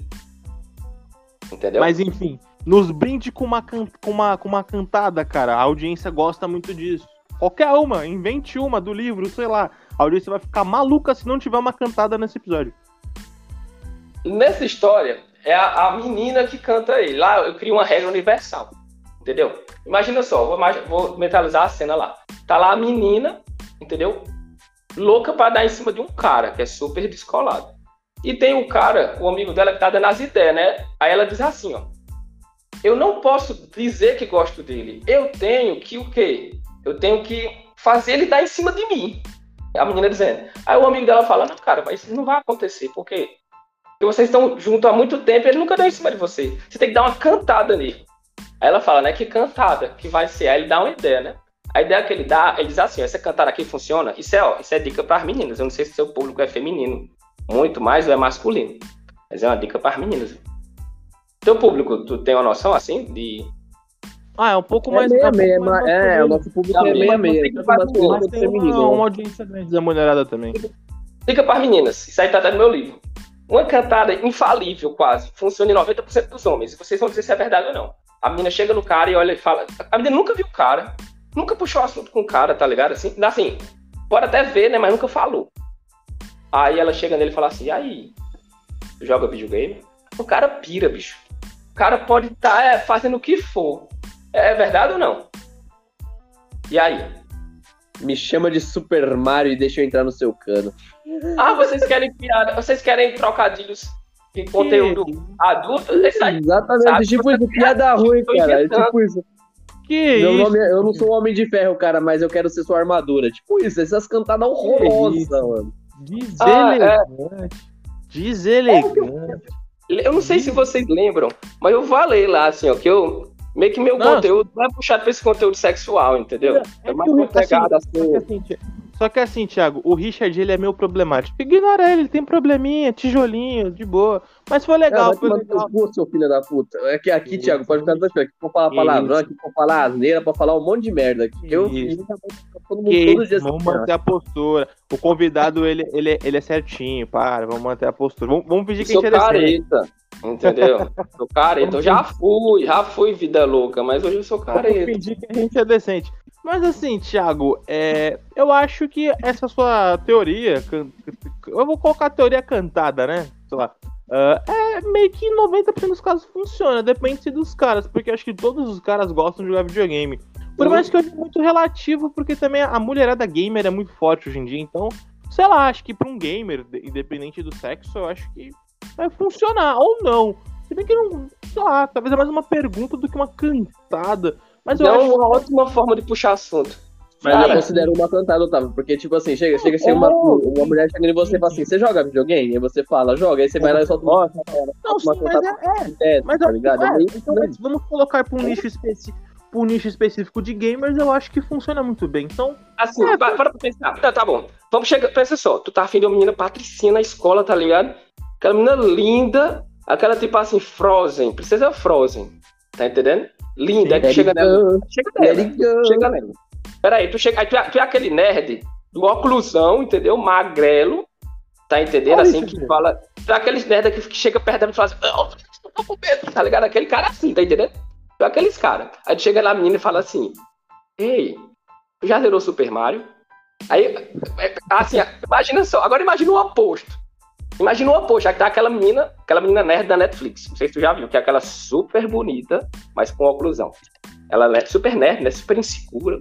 Entendeu? Mas enfim, nos brinde com uma, com uma, com uma cantada, cara. A audiência gosta muito disso. Qualquer uma, invente uma do livro, sei lá. A audiência vai ficar maluca se não tiver uma cantada nesse episódio. Nessa história, é a, a menina que canta ele. Lá eu crio uma regra universal. Entendeu? Imagina só, vou, vou mentalizar a cena lá. Tá lá a menina entendeu? Louca para dar em cima de um cara que é super descolado. E tem o cara, o amigo dela, que tá dando as ideias, né? Aí ela diz assim, ó. Eu não posso dizer que gosto dele. Eu tenho que o quê? Eu tenho que fazer ele dar em cima de mim. A menina dizendo. Aí o amigo dela fala, não, cara, mas isso não vai acontecer. Porque vocês estão juntos há muito tempo e ele nunca deu em cima de você. Você tem que dar uma cantada nele. Aí ela fala, né? Que cantada que vai ser. Aí ele dá uma ideia, né? A ideia que ele dá, ele diz assim: essa cantar aqui funciona. Isso é, ó, isso é dica para as meninas. Eu não sei se seu público é feminino, muito mais ou é masculino. Mas é uma dica para as meninas. Teu público, tu tem uma noção assim de. Ah, é um pouco mais. É, meia, meia, é, é, o nosso público é meia, meia. Mas tem uma, uma audiência grande da mulherada também. Dica para as meninas. Isso aí tá até no meu livro. Uma cantada infalível, quase. Funciona em 90% dos homens. E vocês vão dizer se é verdade ou não. A menina chega no cara e olha e fala. A menina nunca viu o cara nunca puxou assunto com o cara, tá ligado? Assim, assim, pode até ver, né? Mas nunca falou. Aí ela chega nele e fala assim: aí, joga videogame? O cara pira, bicho. O cara pode estar tá, é, fazendo o que for. É verdade ou não? E aí? Me chama de Super Mario e deixa eu entrar no seu cano. Ah, vocês querem piada, vocês querem trocadilhos de conteúdo adulto? Exatamente, sabe? tipo isso, piada ruim, cara. É tipo isso. Que Meu isso? Nome é, eu não sou um homem de ferro, cara, mas eu quero ser sua armadura. Tipo isso, essas cantadas horrorosas, mano. Deselegante. Ah, é. Deselegante. Eu não sei se vocês lembram, mas eu falei lá, assim, ó, que eu. Meio que meu não. conteúdo não é puxado pra esse conteúdo sexual, entendeu? É, é mais uma pegada assim. assim só que assim, Thiago, o Richard ele é meio problemático. Ignora ele, ele tem probleminha, tijolinho, de boa. Mas foi legal, é, foi legal. Cu, seu filho da puta. É que aqui, Isso. Thiago, pode ficar duas coisas. Aqui pode falar palavrão, aqui pode falar asneira, pode falar um monte de merda. Aqui. Eu, todo mundo, todos os dias vamos manter a postura. O convidado, ele, ele, ele é certinho, para, vamos manter a postura. Vamos, vamos fingir que a gente é careta, entendeu? sou careta. Eu já fui, já fui vida louca, mas hoje eu sou careta. Vamos fingir que a gente é decente. Mas assim, Thiago, é, eu acho que essa sua teoria, eu vou colocar a teoria cantada, né? Sei lá. Uh, é meio que 90% dos casos funciona, depende dos caras, porque acho que todos os caras gostam de jogar videogame. Por mais que eu acho muito relativo, porque também a mulherada gamer é muito forte hoje em dia, então, sei lá, acho que pra um gamer, independente do sexo, eu acho que vai funcionar, ou não. Se bem que não, sei lá, talvez é mais uma pergunta do que uma cantada. Mas eu é acho... uma ótima forma de puxar assunto. Mas Cara, eu considero uma cantada, Otávio, porque, tipo assim, chega, chega assim, uma, uma mulher chega em você e fala assim, você joga videogame? E você fala, joga, aí você vai lá e solta uma, não, sim, mas é, é, mas tá ligado? É, então, mas vamos colocar para um nicho específico um nicho específico de gamers, eu acho que funciona muito bem. Então. Assim, é, para, para pensar. Tá, tá bom. Vamos chegar. Pensa só, tu tá afim de uma menina patricinha na escola, tá ligado? Aquela menina linda, aquela tipo assim, Frozen, princesa Frozen. Tá entendendo? Linda, aí tu chega nela. Chega nela. Chega nela. Peraí, tu, chega, aí tu, é, tu é aquele nerd do oclusão, entendeu? Magrelo, tá entendendo? Olha assim, que fala. Tu é aqueles nerd que, que chega perto dela e fala assim, tô com medo, tá ligado? Aquele cara assim, tá entendendo? Tu é aqueles caras. Aí tu chega lá, a menina e fala assim, ei, tu já zerou Super Mario? Aí, é, assim, imagina só, agora imagina o oposto. Imagina uma, poxa, que tá aquela menina, aquela menina nerd da Netflix. Não sei se tu já viu, que é aquela super bonita, mas com oclusão. Ela é super nerd, né? Super insegura.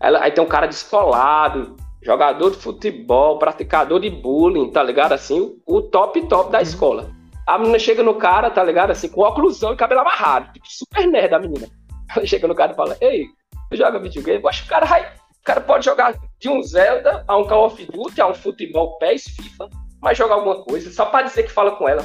Ela, aí tem um cara descolado, jogador de futebol, praticador de bullying, tá ligado? Assim, o top top da escola. A menina chega no cara, tá ligado? Assim, com oclusão e cabelo amarrado. Tipo, super nerd a menina. Ela chega no cara e fala, ei, tu joga videogame? Eu acho que o cara vai. O cara pode jogar de um Zelda a um Call of Duty, a um futebol PES, FIFA, mas jogar alguma coisa, só pra dizer que fala com ela.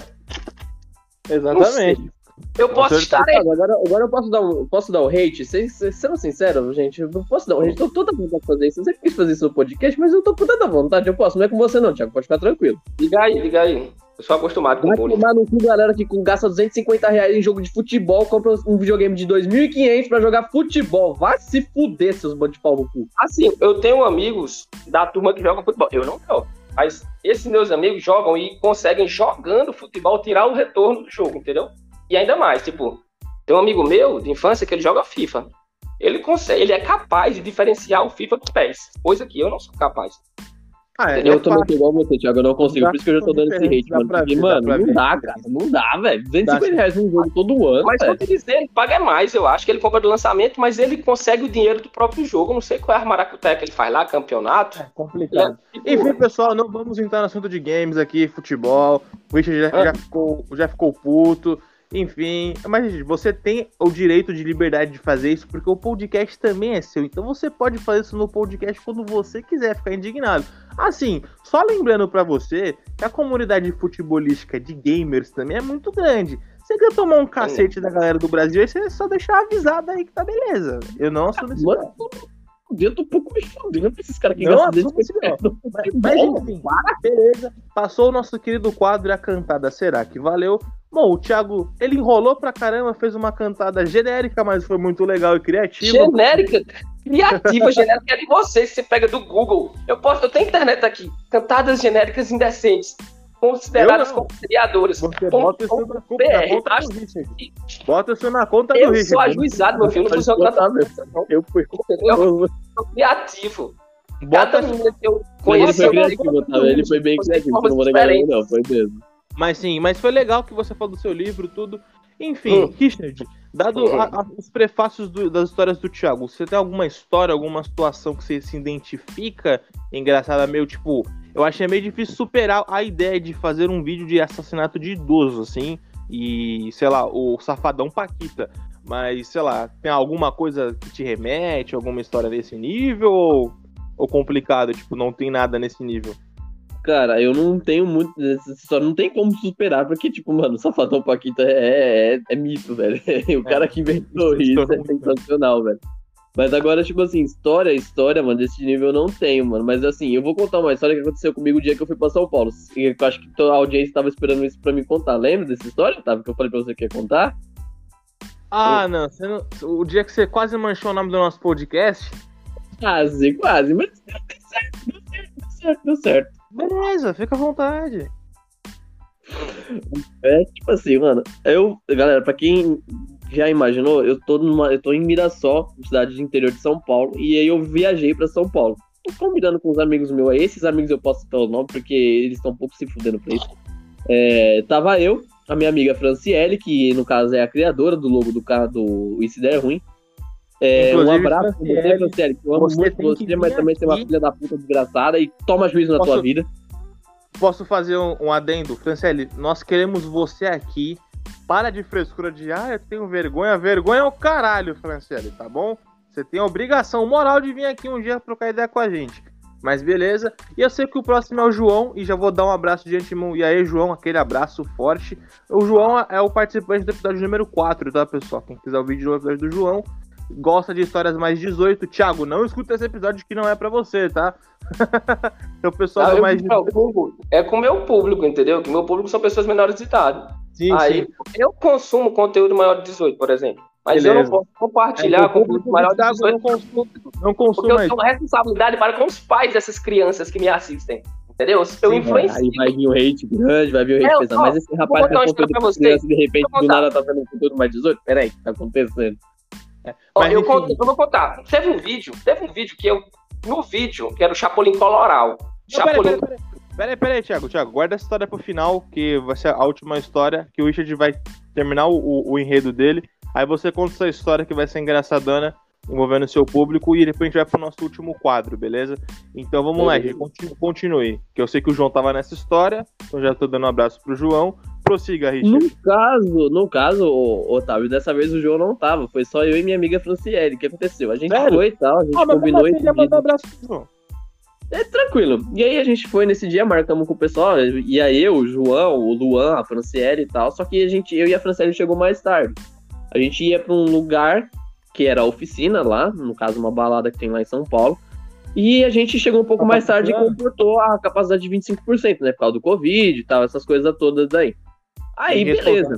Exatamente. Eu posso estar aí. Agora, agora eu posso dar um, posso dar um hate? Sendo sincero, gente, eu posso dar um hate. Tô toda vontade de fazer isso. Eu sempre quis fazer isso no podcast, mas eu tô com tanta vontade. Eu posso. Não é com você, não, Thiago. Pode ficar tranquilo. Liga aí, liga aí. Eu sou acostumado com Vai bullying. tomar no cu, galera, que gasta 250 reais em jogo de futebol, compra um videogame de 2.500 pra jogar futebol. Vai se fuder, seus bandos de pau no cu. Assim, eu tenho amigos da turma que jogam futebol. Eu não jogo. Mas esses meus amigos jogam e conseguem, jogando futebol, tirar o retorno do jogo, entendeu? E ainda mais, tipo, tem um amigo meu de infância que ele joga FIFA. Ele consegue, ele é capaz de diferenciar o FIFA do PES, coisa que eu não sou capaz. Ah, é, eu é tô muito fácil. igual você, Thiago. Eu não consigo. Dá- Por isso que eu já tô dando esse hate, mano. pra Porque, ver, dá mano, pra não ver. dá, cara. Não dá, velho. 250 Dá, reais num jogo todo ano, Mas velho. te dizer, ele paga mais, eu acho que ele compra do lançamento, mas ele consegue o dinheiro do próprio jogo. Não sei qual é a maracutaia que ele faz lá, campeonato. É complicado. Enfim, pessoal, não vamos entrar no assunto de games aqui, futebol. O Richard já, Ah. já ficou, já ficou puto. Enfim, mas você tem o direito de liberdade de fazer isso, porque o podcast também é seu. Então você pode fazer isso no podcast quando você quiser ficar indignado. Assim, só lembrando pra você que a comunidade futebolística de gamers também é muito grande. Você quer tomar um cacete da galera do Brasil, aí você só deixar avisado aí que tá beleza. Eu não assumo esse Mano, eu tô um pouco me fudendo pra esses caras que Não, gastam assume 250 reais no Mas, mas enfim, beleza. Passou o nosso querido quadro e a cantada será que valeu? Bom, o Thiago, ele enrolou pra caramba, fez uma cantada genérica, mas foi muito legal e criativa. Genérica, criativa, genérica é de vocês, que você pega do Google. Eu posso, eu tenho internet aqui. Cantadas genéricas indecentes, consideradas Eu como criadoras. Você bota isso na, conta- na conta tá? do Richard. Bota isso na conta do Eu Richard. sou ajuizado, meu filho, não cantar, meu. Eu fui. Eu- Eu sou criativo. Bota Cada menina que eu Mas ele conheci, foi eu criativo, Otávio. Ele foi bem criativo. Não vou negar ele, não. Foi mesmo. Mas sim, mas foi legal que você falou do seu livro, tudo. Enfim, Hum. Richard, dado Hum. a- a- os prefácios do- das histórias do Thiago, você tem alguma história, alguma situação que você se identifica engraçada, meio tipo, eu achei meio difícil superar a ideia de fazer um vídeo de assassinato de idoso, assim, e, sei lá, o Safadão Paquita. Mas, sei lá, tem alguma coisa que te remete, alguma história desse nível, ou, ou complicado, tipo, não tem nada nesse nível? Cara, eu não tenho muito. História não tem como superar, porque, tipo, mano, o Safadão Paquita é, é, é mito, velho. O cara que inventou isso é é sensacional, velho. Mas agora, tipo assim, história, história, mano, desse nível eu não tenho, mano. Mas assim, eu vou contar uma história que aconteceu comigo o dia que eu fui pra São Paulo. Eu acho que a audiência tava esperando isso pra me contar. Lembra dessa história, Otávio, que eu falei pra você que ia contar? Ah, não, você não- O dia que você quase manchou o nome do nosso podcast. Quase, quase, mas deu certo, deu certo, deu certo, deu certo. Beleza, fica à vontade. É tipo assim, mano. Eu, galera, pra quem já imaginou, eu tô numa, eu tô em Mirassol, cidade do interior de São Paulo, e aí eu viajei pra São Paulo. Tô combinando com os amigos meus aí, esses amigos eu posso citar o nome porque eles estão um pouco se fudendo pra isso. É, tava eu, a minha amiga Franciele, que no caso é a criadora do logo do cara do Isso Der Ruim. É, um abraço pra você, Franciele, eu amo você muito você, mas também você é uma aqui. filha da puta desgraçada e toma juízo na Posso- tua vida. Posso fazer um, um adendo? Franciele, nós queremos você aqui. Para de frescura de, ah, eu tenho vergonha. Vergonha é o caralho, Franciele, tá bom? Você tem a obrigação moral de vir aqui um dia trocar ideia com a gente. Mas beleza. E eu sei que o próximo é o João, e já vou dar um abraço de antemão. E aí, João, aquele abraço forte. O João é o participante do episódio número 4, tá, pessoal? Quem quiser o vídeo do episódio do João, gosta de histórias mais 18. Thiago, não escuta esse episódio que não é pra você, tá? o pessoal Ah, do eu mais preocupo é com o meu público, entendeu? Que meu público são pessoas menores de idade. Sim, Aí eu consumo conteúdo maior de 18, por exemplo. Mas eu Beleza. não posso compartilhar com o público maior de Thiago 18, não consome, não porque consome eu tenho uma responsabilidade para com os pais dessas crianças que me assistem. Entendeu? Eu Sim, influencio. Aí vai vir o hate grande, vai vir o É, hate ó, pesado. Mas esse rapaz conteúdo história pra criança de repente do nada tá vendo conteúdo mais 18? Peraí, o que tá acontecendo? Mas, eu, conto- eu vou contar. Teve um vídeo, teve um vídeo que eu. No vídeo, que era o Chapolin Coloral. Não, Chapolin. pera, pera. Peraí, peraí, Thiago, Thiago, guarda essa história pro final, que vai ser a última história, que o Richard vai terminar o, o, o enredo dele. Aí você conta essa história que vai ser engraçadona, envolvendo o seu público, e depois a gente vai pro nosso último quadro, beleza? Então vamos lá, gente, continue, continue. Que eu sei que o João tava nessa história, então já tô dando um abraço pro João. Prossiga, Richard. No caso, no caso, Otávio, dessa vez o João não tava. Foi só eu e minha amiga Franciele. O que aconteceu? A gente Sério? foi e tal, a gente Ah, combinou esse já dia. abraço pro João? É tranquilo. E aí a gente foi nesse dia, marcamos com o pessoal. Ia eu, o João, o Luan, a Franciele e tal. Só que a gente, eu e a Franciele chegou mais tarde. A gente ia pra um lugar que era a oficina lá, no caso, uma balada que tem lá em São Paulo. E a gente chegou um pouco Tá mais tarde e comportou a capacidade de 25%, né? Por causa do Covid e tal, essas coisas todas aí. Aí, beleza.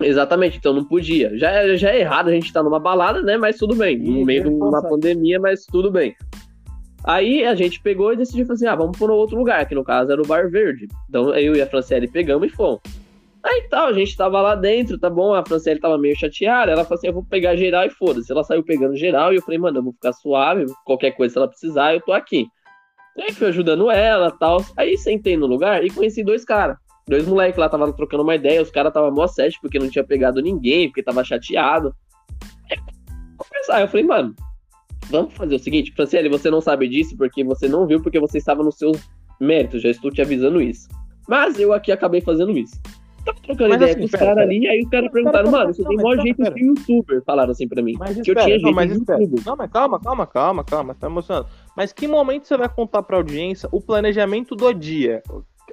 Exatamente, então não podia. Já, é- já é errado a gente estar numa balada, né? Mas tudo bem. No meio de uma pandemia, mas tudo bem. Aí a gente pegou e decidiu fazer, ah, vamos para outro lugar, que no caso era o Bar Verde. Então eu e a Franciele pegamos e fomos. Aí tal, a gente tava lá dentro, tá bom? A Franciele tava meio chateada. Ela falou assim: eu vou pegar geral e foda-se. Ela saiu pegando geral e eu falei, mano, eu vou ficar suave, qualquer coisa se ela precisar, eu tô aqui. E aí fui ajudando ela tal. Aí sentei no lugar e conheci dois caras. Dois moleques lá tava trocando uma ideia, os caras tava mó sete porque não tinha pegado ninguém, porque tava chateado. Aí, conversar, eu falei, mano, vamos fazer o seguinte, Franciele, você não sabe disso porque você não viu, porque você estava nos seus méritos, já estou te avisando isso. Mas eu aqui acabei fazendo isso. Tava trocando Mas ideia assim, com os caras ali, aí os caras perguntaram, pera, mano, você tem maior jeito pera. de youtuber, falaram assim pra mim. Mas que eu tinha não, mas espera. Não, mas calma, calma, calma, calma, tá emocionando. Mas que momento você vai contar pra audiência o planejamento do dia?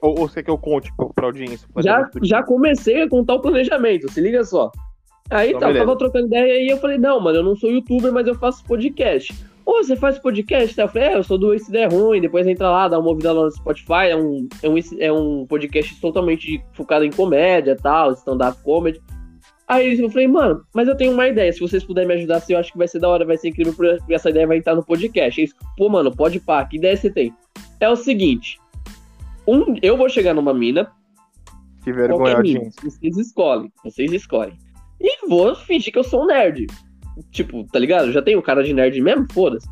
Ou, ou você quer que eu conte pra, audiência? já, já comecei a contar o planejamento, se liga só. Aí Então, tá, eu tava trocando ideia e eu falei, não, mano, eu não sou youtuber, mas eu faço podcast. Ô, você faz podcast? Tá? Eu falei, é, eu sou do Esse Ideia Ruim, depois entra lá, dá uma ouvida lá no Spotify, é um, é um, é um podcast totalmente focado em comédia e tal, stand-up comedy. Aí eu falei, mano, mas eu tenho uma ideia, se vocês puderem me ajudar, assim, eu acho que vai ser da hora, vai ser incrível, porque essa ideia vai entrar no podcast. Eles, pô, mano, pode pá, que ideia você tem? É o seguinte, um, eu vou chegar numa mina, Que vergonha, mina. Vocês escolhem. Vocês escolhem. E vou fingir que eu sou um nerd. Tipo, tá ligado? Eu já tenho cara de nerd mesmo? Foda-se.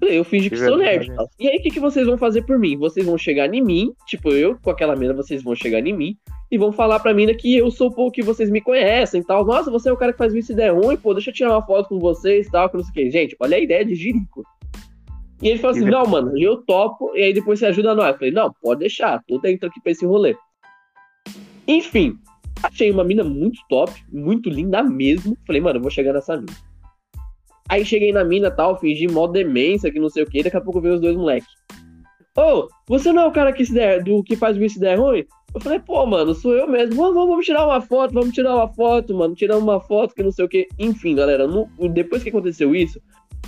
Eu fingi que, Que sou nerd. tal. E aí, o que, que vocês vão fazer por mim? Vocês vão chegar em mim, tipo, eu com aquela mina, vocês vão chegar em mim e vão falar pra mina que eu sou o que vocês me conhecem e tal. Nossa, você é o cara que faz isso ideia ruim, pô, deixa eu tirar uma foto com vocês e tal, que não sei o que. Gente, olha a ideia de Jirico. E ele falou assim: não, mano, eu topo, e aí depois você ajuda nós. Eu falei, não, pode deixar, tô dentro aqui pra esse rolê. Enfim, achei uma mina muito top, muito linda mesmo. Falei, mano, eu vou chegar nessa mina. Aí cheguei na mina tal, fingi mó demência, que não sei o que, daqui a pouco veio os dois moleques. Ô, você não é o cara que, se der, do, que faz isso der ruim? Eu falei, pô, mano, sou eu mesmo. Vamos, vamos, tirar uma foto, vamos tirar uma foto, mano. Tirar uma foto que não sei o que. Enfim, galera, no- depois que aconteceu isso,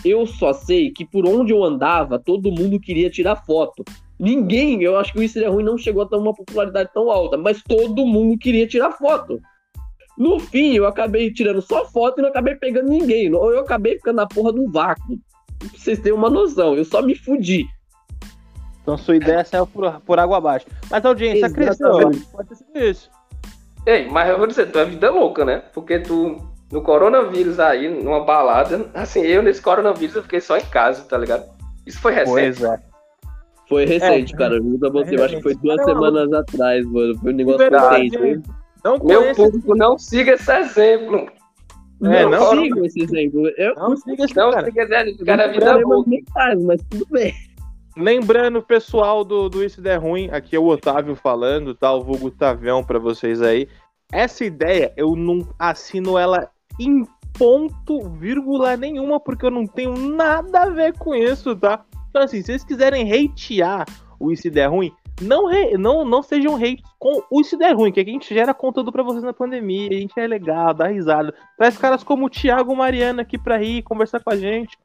eu só sei que por onde eu andava, todo mundo queria tirar foto. Ninguém, eu acho que o Isso Ruim não chegou a ter uma popularidade tão alta, mas todo mundo queria tirar foto. No fim, eu acabei tirando só foto e não acabei pegando ninguém. Eu acabei ficando na porra do vácuo. Pra vocês terem uma noção, eu só me fudi. Então sua ideia saiu por, por água abaixo. Mas a audiência Exatamente. cresceu. Pode ter sido isso. Ei, mas eu vou dizer, tu é vida louca, né? Porque tu, no coronavírus aí, numa balada, assim, eu nesse coronavírus eu fiquei só em casa, tá ligado? Isso foi recente. Pois é. Foi recente, É, cara. Eu eu acho que foi duas Não, semanas atrás, mano. Foi um negócio recente. Não Meu público, não siga esse exemplo. É, não, não- sigo esse exemplo. Eu não siga esse Não cara. siga esse eu cara, é não vida louca. mas tudo bem. Lembrando, pessoal do, do Isso Der Ruim, aqui é o Otávio falando, tá? O vulgo Tavião pra vocês aí. Essa ideia, eu não assino ela em ponto, vírgula nenhuma, porque eu não tenho nada a ver com isso, tá? Então, assim, se vocês quiserem hatear o Isso Der Ruim, não, re- não, não sejam hates com o Isso Der Ruim, que aqui a gente gera conteúdo pra vocês na pandemia, a gente é legal, dá risada. Traz caras como o Thiago Mariano aqui pra rir, conversar com a gente.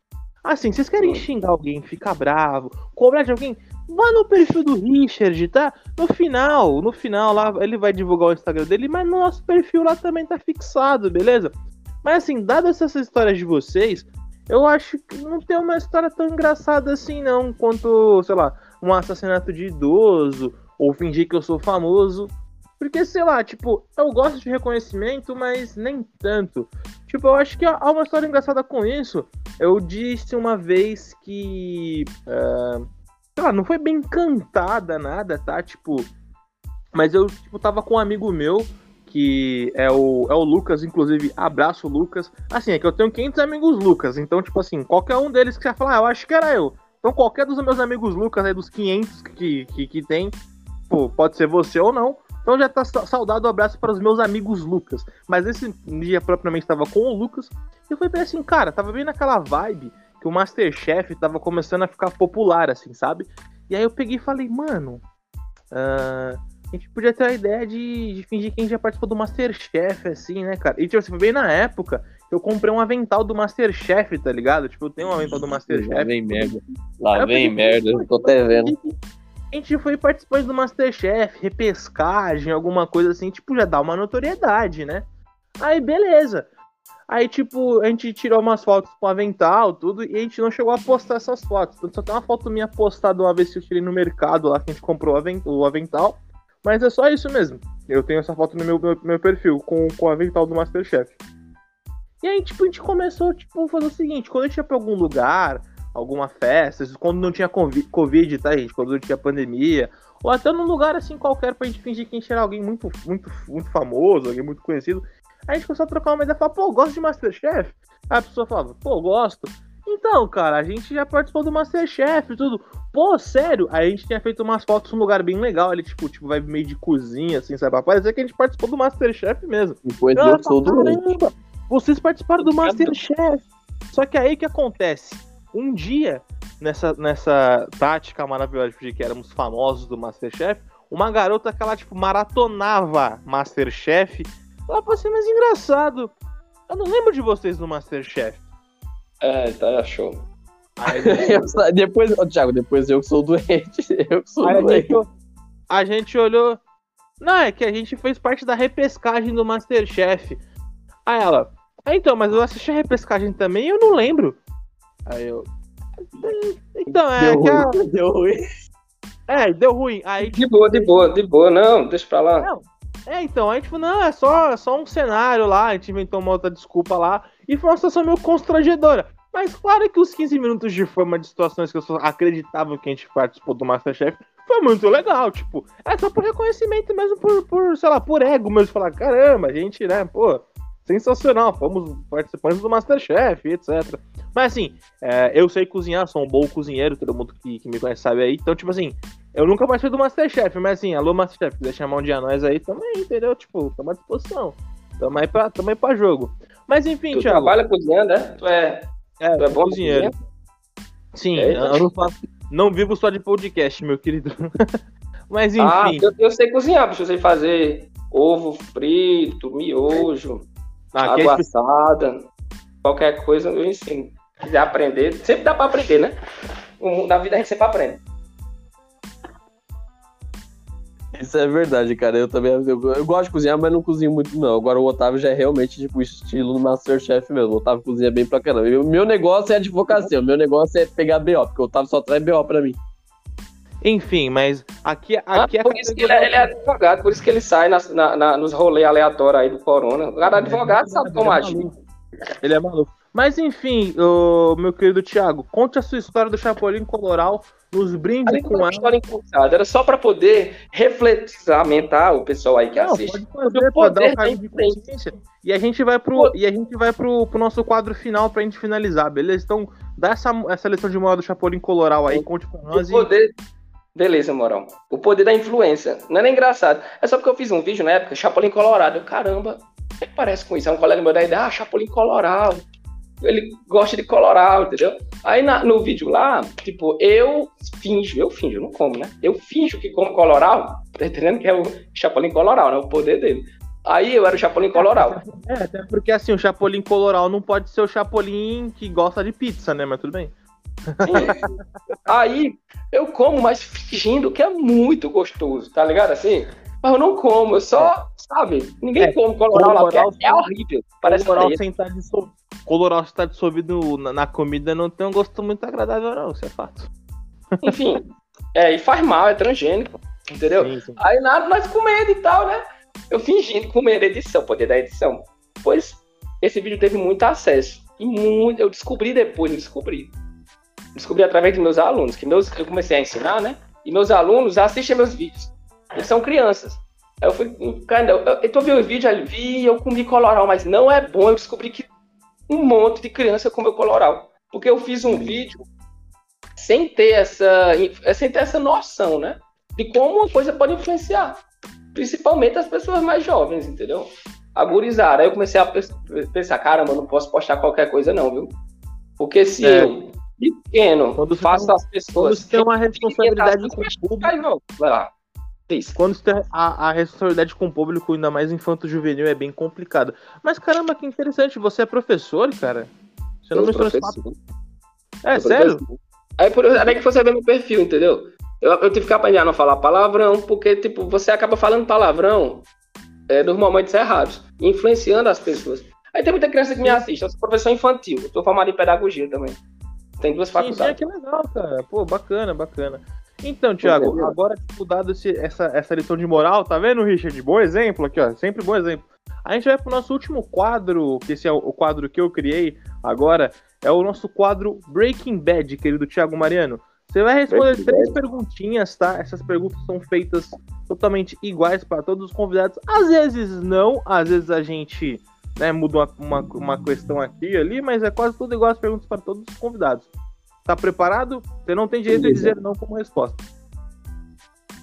Assim, vocês querem xingar alguém, ficar bravo, cobrar de alguém, vá no perfil do Richard, tá? No final, no final lá, ele vai divulgar o Instagram dele, mas no nosso perfil lá também tá fixado, beleza? Mas assim, dadas essas histórias de vocês, eu acho que não tem uma história tão engraçada assim, não, quanto, sei lá, um assassinato de idoso, ou fingir que eu sou famoso. Porque, sei lá, tipo, eu gosto de reconhecimento, mas nem tanto. Tipo, eu acho que há uma história engraçada com isso. Eu disse uma vez que. ah, sei lá, não foi bem cantada nada, tá? Tipo, mas eu, tipo, tava com um amigo meu, que é o, é o Lucas, inclusive, abraço Lucas. Assim, é que eu tenho 500 amigos Lucas, então, tipo assim, qualquer um deles que você falar, ah, eu acho que era eu. Então, qualquer dos meus amigos Lucas aí, dos 500 que, que, que tem, pô, pode ser você ou não. Então já tá saudado, um abraço para os meus amigos Lucas. Mas esse dia propriamente estava com o Lucas. E eu falei bem assim, cara, tava bem naquela vibe que o Masterchef tava começando a ficar popular, assim, sabe? E aí eu peguei e falei, mano, uh, a gente podia ter a ideia de, de, fingir que a gente já participou do Masterchef, assim, né, cara? E tipo, assim, foi bem na época eu comprei um avental do Masterchef, tá ligado? Tipo, eu tenho um avental do Masterchef. Lá vem merda. Lá vem merda, eu tô até vendo a gente foi participante do Masterchef, repescagem, alguma coisa assim, tipo, já dá uma notoriedade, né? Aí, beleza. Aí, tipo, a gente tirou umas fotos com o avental, tudo, e a gente não chegou a postar essas fotos. Então, só tem uma foto minha postada uma vez que eu tirei no mercado lá, que a gente comprou o avental. Mas é só isso mesmo. Eu tenho essa foto no meu, meu, meu perfil, com, com o avental do Masterchef. E aí, tipo, a gente começou, tipo, a fazer o seguinte, quando a gente ia pra algum lugar, alguma festa, quando não tinha Covid, tá, gente? Quando não tinha pandemia, ou até num lugar assim qualquer pra gente fingir que a gente era alguém muito, muito, muito famoso, alguém muito conhecido. A gente começou a trocar uma ideia e falar, pô, gosto de Masterchef? Aí a pessoa falava, pô, gosto. Então, cara, a gente já participou do Masterchef e tudo. Pô, sério? Aí a gente tinha feito umas fotos num lugar bem legal ali, tipo, tipo, vai meio de cozinha, assim, sabe? Pra parecer que a gente participou do Masterchef mesmo. Depois eu sou do Vocês participaram do Masterchef. Só que aí que acontece? Um dia, nessa, nessa tática maravilhosa de que éramos famosos do Masterchef, uma garota que ela, tipo, maratonava Masterchef. Ela falou assim, mas engraçado, eu não lembro de vocês no Masterchef. É, tá, show. Aí, depois, oh, Thiago, depois eu que sou doente. Eu que sou doente. A gente, a gente olhou. Não, é que a gente fez parte da repescagem do Masterchef. Aí ela, ah, então, mas eu assisti a repescagem também e eu não lembro. Aí eu. Então, é deu que ruim, a... Deu ruim. É, deu ruim. Aí, de boa, de boa, de boa. Não, deixa pra lá. Não. É, então, aí tipo, não, é só, é só um cenário lá, a gente inventou uma outra desculpa lá, e foi uma situação meio constrangedora. Mas claro que os 15 minutos de fama de situações que as pessoas acreditavam que a gente participou do Masterchef foi muito legal, tipo, é só por reconhecimento mesmo, por, por sei lá, por ego mesmo, falar, caramba, a gente, né, pô, sensacional, fomos participantes do Masterchef, etc. Mas assim, é, eu sei cozinhar, sou um bom cozinheiro, todo mundo que, que, me conhece sabe aí. Então, tipo assim, eu nunca participei do Masterchef, mas assim, alô Masterchef, quiser chamar um dia nós aí, também, entendeu? Tipo, tamo à disposição. Tamo aí pra, tamo aí pra jogo. Mas enfim, tu Thiago. trabalha cozinhando, né? Tu é, é, tu é bom cozinheiro. Sim, eu não faço. Não vivo só de podcast, meu querido. mas ah, enfim. Ah, eu, eu sei cozinhar. Eu sei fazer ovo frito, miojo, ah, água é assada, qualquer coisa eu ensino quiser aprender, sempre dá para aprender, né? Na vida a gente sempre aprende. Isso é verdade, cara. Eu também eu, eu, gosto de cozinhar, mas não cozinho muito, não. Agora o Otávio já é realmente tipo estilo do Masterchef mesmo. O Otávio cozinha bem pra caramba. O meu negócio é advocacia, o meu negócio é pegar BO, porque o Otávio só traz BO pra mim. Enfim, mas aqui, aqui ah, por isso que ele é, ele é, advogado, por isso que ele sai na, na, nos rolês aleatórios aí do Corona. O cara é advogado sabe tomar Ele é maluco. Mas enfim, meu querido Thiago, conte a sua história do Chapolin Coloral, nos brinde com a história encurtada. Era só para poder refletir, o pessoal aí que Não, assiste. Pode fazer, pode dar um de consciência. E a gente vai pro, e a gente vai pro, pro nosso quadro final pra gente finalizar, beleza? Então, dá essa, essa lição de moral do Chapolin Coloral aí, conte com nós. O poder... E... Beleza, Morão. O poder da influência. Não é engraçado. É só porque eu fiz um vídeo na época, Chapolin Colorado. Eu, caramba, o que parece com isso? É um colega meu da ideia, ah, Chapolin Colorado ele gosta de colorar, entendeu? Aí na, no vídeo lá, tipo, eu finjo, eu finjo, não como, né? Eu finjo que como coloral, tá entendendo? Que é o Chapolin Coloral, né? O poder dele. Aí eu era o Chapolin Coloral. É, até porque assim, o Chapolin Coloral não pode ser o Chapolin que gosta de pizza, né? Mas tudo bem. Aí eu como, mas fingindo que é muito gostoso, tá ligado? Assim, mas eu não como, eu só, é. sabe? Ninguém é, come coloral lá, é, é horrível. Parece coloral sem estar dissolvido colorau está dissolvido na, na, comida não tem um gosto muito agradável, não, isso é fato. Enfim, é, e faz mal, é transgênico, entendeu? Sim, sim. Aí nada, nós comendo e tal, né? Eu fingindo comer a edição, poder da edição. Pois esse vídeo teve muito acesso. E muito, eu descobri depois, eu descobri. Descobri através dos meus alunos, que meus, eu comecei a ensinar, né? E meus alunos assistem meus vídeos. Eles são crianças. Aí eu fui, cara, eu, eu tô vendo o vídeo, aí vi, eu comi coloral, mas não é bom. Eu descobri que um monte de criança comeu coloral. Porque eu fiz um vídeo sem ter essa, sem ter essa noção, né? De como uma coisa pode influenciar. Principalmente as pessoas mais jovens, entendeu? Agurizar. Aí eu comecei a pensar, caramba, não posso postar qualquer coisa não, viu? Porque se é. eu, pequeno, quando faço as pessoas... Quando tem uma responsabilidade com o público... Vai lá. Quando você tem a, a, responsabilidade com o público, ainda mais infanto-juvenil, é bem complicado. Mas caramba, que interessante, você é professor, cara? Você não me trouxe É, sério? Aí, por, aí que você vê meu perfil, entendeu? Eu, eu tive que aprender a não falar palavrão, porque, tipo, você acaba falando palavrão é, nos momentos errados, influenciando as pessoas. Aí tem muita criança que me assiste, eu sou professor infantil, eu tô formado em pedagogia também. Tem duas faculdades. Sim, sim, que legal, cara. Pô, bacana, bacana. Então, Thiago, agora, tipo, dado esse, essa, essa lição de moral, tá vendo, Richard? Bom exemplo aqui, ó. Sempre bom exemplo. A gente vai pro nosso último quadro, que esse é o quadro que eu criei agora, é o nosso quadro Breaking Bad, querido Thiago Mariano. Você vai responder Breaking três Bad. perguntinhas, tá? Essas perguntas são feitas totalmente iguais para todos os convidados. Às vezes não, às vezes a gente né, muda uma, uma, uma questão aqui e ali, mas é quase tudo igual as perguntas para todos os convidados. Tá preparado? Você não tem direito Beleza. a dizer não como resposta.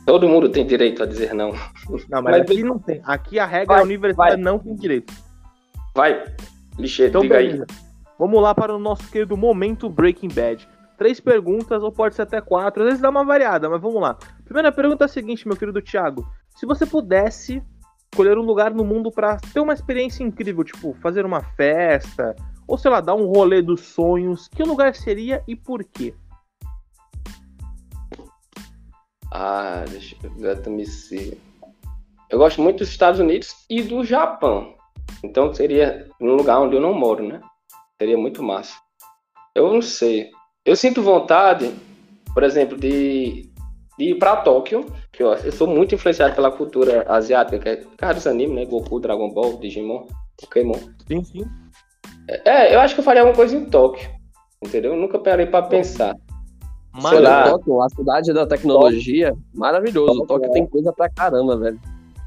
Todo mundo tem direito a dizer não. Não, mas, mas aqui não tem. Aqui a regra vai, é universitária não tem direito. Vai, lixeiro, então, diga beleza. aí. Vamos lá para o nosso querido momento Breaking Bad. Três perguntas, ou pode ser até quatro, às vezes dá uma variada, mas vamos lá. Primeira pergunta é a seguinte, meu querido Thiago. Se você pudesse escolher um lugar no mundo para ter uma experiência incrível, tipo fazer uma festa, ou sei lá, dar um rolê dos sonhos, que lugar seria e por quê? Ah, deixa eu me ser. Eu gosto muito dos Estados Unidos e do Japão. Então seria um lugar onde eu não moro, né? Seria muito massa. Eu não sei. Eu sinto vontade, por exemplo, de, de ir para Tóquio, que eu, eu, sou muito influenciado pela cultura asiática, que é cara dos animes, né? Goku, Dragon Ball, Digimon, Pokémon. Sim, sim. É, eu acho que eu faria alguma coisa em Tóquio. Entendeu? Eu nunca parei para pensar. Mano, Tóquio, a cidade da tecnologia, Tóquio. maravilhoso. Tóquio, Tóquio é. tem coisa pra caramba, velho.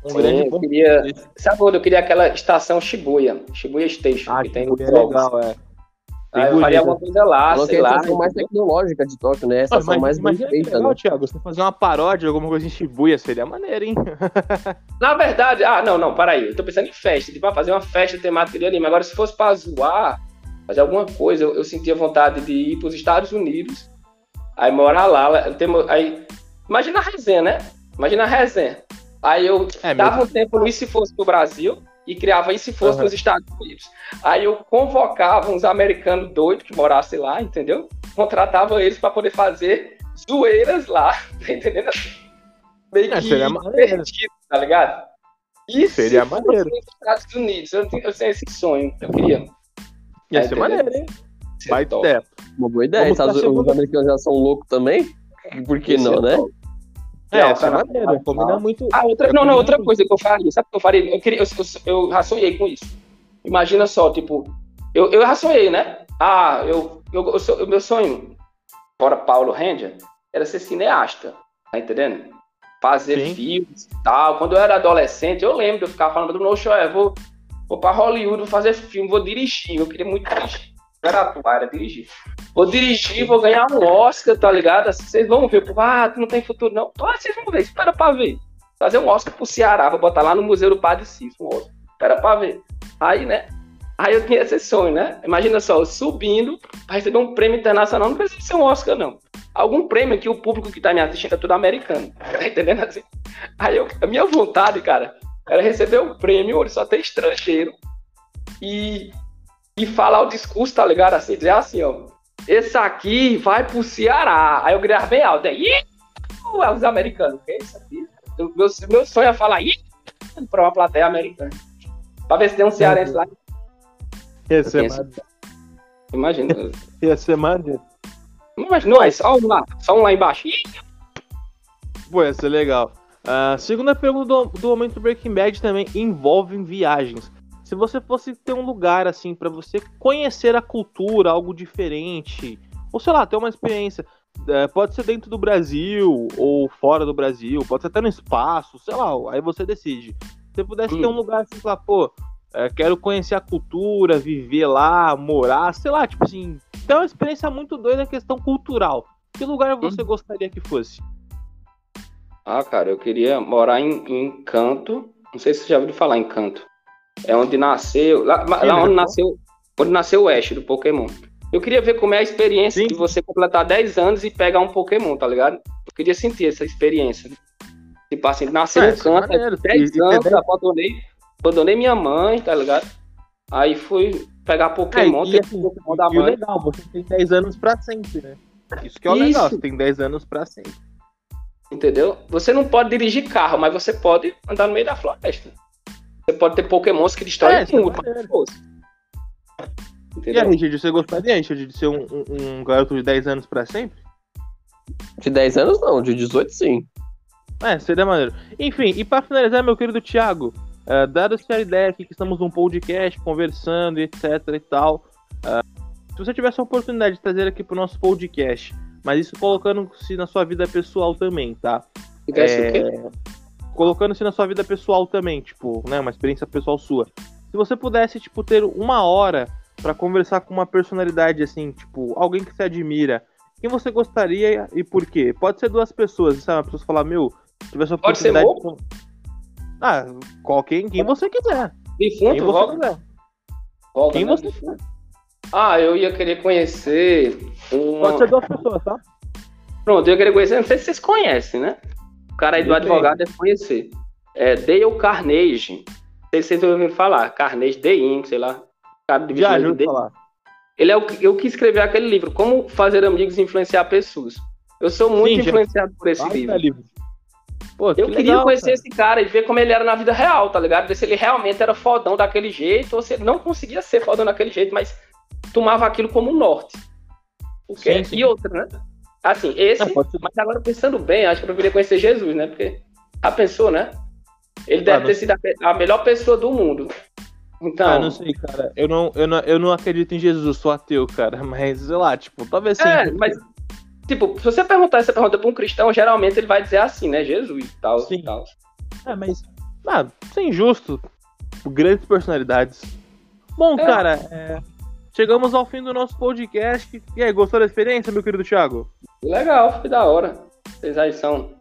Um Sim, grande eu queria. Sabe eu queria aquela estação Shibuya, Shibuya Station, ah, que tem Shibuya é legal, é. Ah, eu faria alguma coisa lá, sei lá. A mais tecnológica de Tóquio, né? Essa são mais bem feita, legal, né? Thiago, você fazer uma paródia, alguma coisa em Shibuya, seria maneiro, hein? Na verdade, ah, não, não, para aí. Eu tô pensando em festa, tipo, fazer uma festa temática de anime. Agora, se fosse pra zoar, fazer alguma coisa, eu, eu sentia vontade de ir pros Estados Unidos, aí morar lá, tem, aí... Imagina a resenha, né? Imagina a resenha. Aí eu é, dava um tempo no E Se Fosse pro Brasil, e criava E Se Fosse uhum. nos Estados Unidos. Aí eu convocava uns americanos doidos que morassem lá, entendeu? Contratava eles para poder fazer zoeiras lá, tá entendendo? Meio é, que seria maneiro. tá ligado? Isso seria maneiro. nos Estados Unidos. Eu, tenho, eu tenho esse sonho, eu queria. Ia tá ser maneiro, hein? Vai ter. Uma boa ideia. Os, os americanos já são loucos também? Por que não, né? É, é essa é maneira. Combina muito. Ah, outra, não, não, outra coisa que eu faria. Sabe o que eu faria? Eu, queria, eu, eu, eu com isso. Imagina só, tipo, eu, eu racionei, né? Ah, eu, eu, eu sou, meu sonho, fora Paulo Ranger, era ser cineasta, tá entendendo? Fazer Sim. filmes e tal. Quando eu era adolescente, eu lembro de eu ficar falando, no show, eu vou, vou pra Hollywood, vou fazer filme, vou dirigir. Eu queria muito dirigir. Não era atuar, era dirigir. Vou dirigir, vou ganhar um Oscar, tá ligado? Vocês vão ver, ah, tu não tem futuro, não. Ah, vocês vão ver, espera pra ver. Fazer um Oscar pro Ceará, vou botar lá no Museu do Padre Cícero, um Oscar. Espera pra ver. Aí, né? Aí eu tinha esse sonho, né? Imagina só, eu subindo para receber um prêmio internacional, não precisa ser um Oscar, não. Algum prêmio que o público que tá me assistindo é tudo americano. Tá entendendo assim? Aí eu, a minha vontade, cara, era receber um prêmio onde só tem estrangeiro e, e falar o discurso, tá ligado? Assim, dizer assim, ó. Esse aqui vai pro Ceará. Aí eu gritava bem alto. Aí, os americanos. Que é isso aqui? Meu, meu sonho é falar Ih! pra uma plateia americana. Pra ver se tem um cearense lá. Ia ser. Imagina. Ia ser. Imagina, não, é só um lá. Só um lá embaixo. Pô, ia ser legal. Uh, segunda pergunta do, do momento Breaking Bad também envolve viagens. Se você fosse ter um lugar assim para você conhecer a cultura, algo diferente, ou sei lá, ter uma experiência. É, pode ser dentro do Brasil ou fora do Brasil, pode ser até no espaço, sei lá, aí você decide. Se você pudesse Hum. ter um lugar assim, lá, pô, é, quero conhecer a cultura, viver lá, morar, sei lá, tipo assim, ter uma experiência muito doida em questão cultural. Que lugar você gostaria que fosse? Ah, cara, eu queria morar em, em Canto. Não sei se você já ouviu falar em Canto. É onde nasceu. Lá, lá Sim, onde né? nasceu. Onde nasceu o Ash do Pokémon. Eu queria ver como é a experiência Sim. de você completar 10 anos e pegar um Pokémon, tá ligado? Eu queria sentir essa experiência. Tipo assim, nascer É, isso é Canto, maneiro. 10 E- e anos, abandonei, abandonei minha mãe, tá ligado? Aí fui pegar Pokémon, É, e assim, Pokémon da E mãe. legal, você tem 10 anos pra sempre, né? Isso que é o Isso. legal, você tem 10 anos pra sempre. Entendeu? Você não pode dirigir carro, mas você pode andar no meio da floresta. Você pode ter pokémons que destroem É, isso é. E aí? Richard, você gostaria, Richard, de ser um, um- um garoto de 10 anos pra sempre? De 10 anos não, de 18 sim. É, seria maneiro. Enfim, e pra finalizar, meu querido Thiago, uh, dado a ideia aqui que estamos num podcast, conversando, etc e tal, ah, se você tivesse a oportunidade de trazer aqui pro nosso podcast, mas isso colocando-se na sua vida pessoal também, tá? Tivesse É, o quê? Colocando-se na sua vida pessoal também, tipo, né, uma experiência pessoal sua. Se você pudesse, tipo, ter uma hora pra conversar com uma personalidade assim, tipo, alguém que você admira, quem você gostaria e por quê? Pode ser duas pessoas, sabe? Uma pessoa falar, meu, se tivesse a Pode ser oportunidade. de... Ah, qualquer, quem você quiser. Quem Defunto, você volta, quiser. Quem né? você quiser. Ah, eu ia querer conhecer. Uma... Pode ser duas pessoas, tá? Pronto, eu ia querer conhecer. Não sei se vocês conhecem, né? O cara aí do Depende. advogado deve conhecer. É Dale Carnegie. Não sei se vocês ouviram falar. Carnegie, The Inc., sei lá. Cara de Já, já de- falar. Ele é o que, eu que escrevi aquele livro, Como Fazer Amigos e Influenciar Pessoas. Eu sou muito Sim, já- influenciado por esse Vai, livro. tá livre. Pô, que Eu queria legal, conhecer cara. esse cara e ver como ele era na vida real, tá ligado? Ver se ele realmente era fodão daquele jeito ou se ele não conseguia ser fodão daquele jeito, mas tomava aquilo como um norte. Porque... Sim, sim. E outra, né? Assim, esse. É, ser- Mas agora pensando bem, acho que eu preferia conhecer Jesus, né? Porque já pensou, né? Ele deve Ah, ter sido a, a melhor pessoa do mundo. Então, Ah, não sei, cara. Eu não, eu, não, eu não acredito em Jesus, sou ateu, cara. Mas, sei lá, tipo, talvez sim. é, mas. Tipo, se você perguntar essa pergunta pra um cristão, geralmente ele vai dizer assim, né? Jesus e tal. Sim. tal. É, mas. Ah, isso é injusto. Grandes personalidades. Bom, É. cara, é, chegamos ao fim do nosso podcast. E aí, gostou da experiência, meu querido Thiago? Legal, foi da hora. Vocês aí são.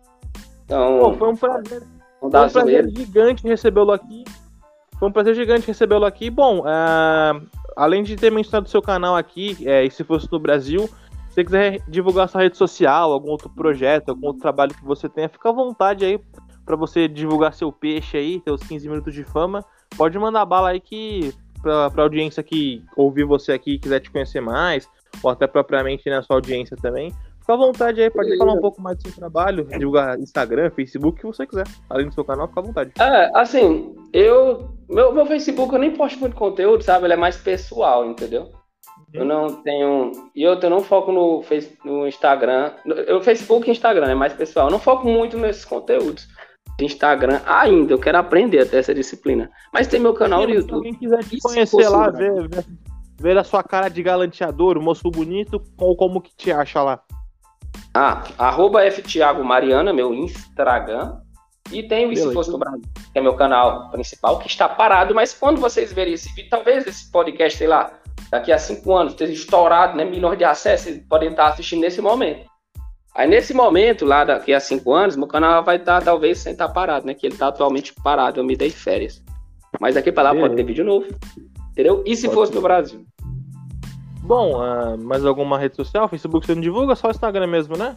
São. Pô, foi um prazer. Foi um prazer gigante recebê-lo aqui. Foi um prazer gigante recebê-lo aqui. Bom, ah, além de ter mencionado o seu canal aqui, é, e se fosse no Brasil, se você quiser divulgar sua rede social, algum outro projeto, algum outro trabalho que você tenha, fica à vontade aí pra você divulgar seu peixe aí, seus 15 minutos de fama. Pode mandar bala aí que pra, pra audiência que ouvir você aqui e quiser te conhecer mais, ou até propriamente na sua audiência também. Fica à vontade aí, pode falar um pouco mais do seu trabalho, divulgar Instagram, Facebook, o que você quiser. Além do seu canal, fica à vontade. É, assim, eu. Meu, meu Facebook eu nem posto muito conteúdo, sabe? Ele é mais pessoal, entendeu? Eu não tenho. E outra, eu não foco no, face, no Instagram. No, eu, Facebook e Instagram é mais pessoal. Eu não foco muito nesses conteúdos de Instagram ainda. Eu quero aprender até essa disciplina. Mas tem meu canal no Se YouTube. alguém quiser te se conhecer lá, ver, ver, ver a sua cara de galanteador, moço bonito, ou como que te acha lá? Ah, arroba Mariana, meu Instagram. E tem o Se. Fosse no Brasil, que é meu canal principal, que está parado, mas quando vocês verem esse vídeo, talvez esse podcast, sei lá, daqui a cinco anos, esteja estourado, né? Milhões de acessos, vocês podem estar assistindo nesse momento. Aí nesse momento, lá daqui a cinco anos, meu canal vai estar talvez sem estar parado, né? Que ele está atualmente parado, eu me dei férias. Mas daqui para lá Beleza. pode ter vídeo novo. Entendeu? E se Pode fosse ser. no Brasil? Bom, ah, mais alguma rede social? Facebook você não divulga? Só o Instagram mesmo, né?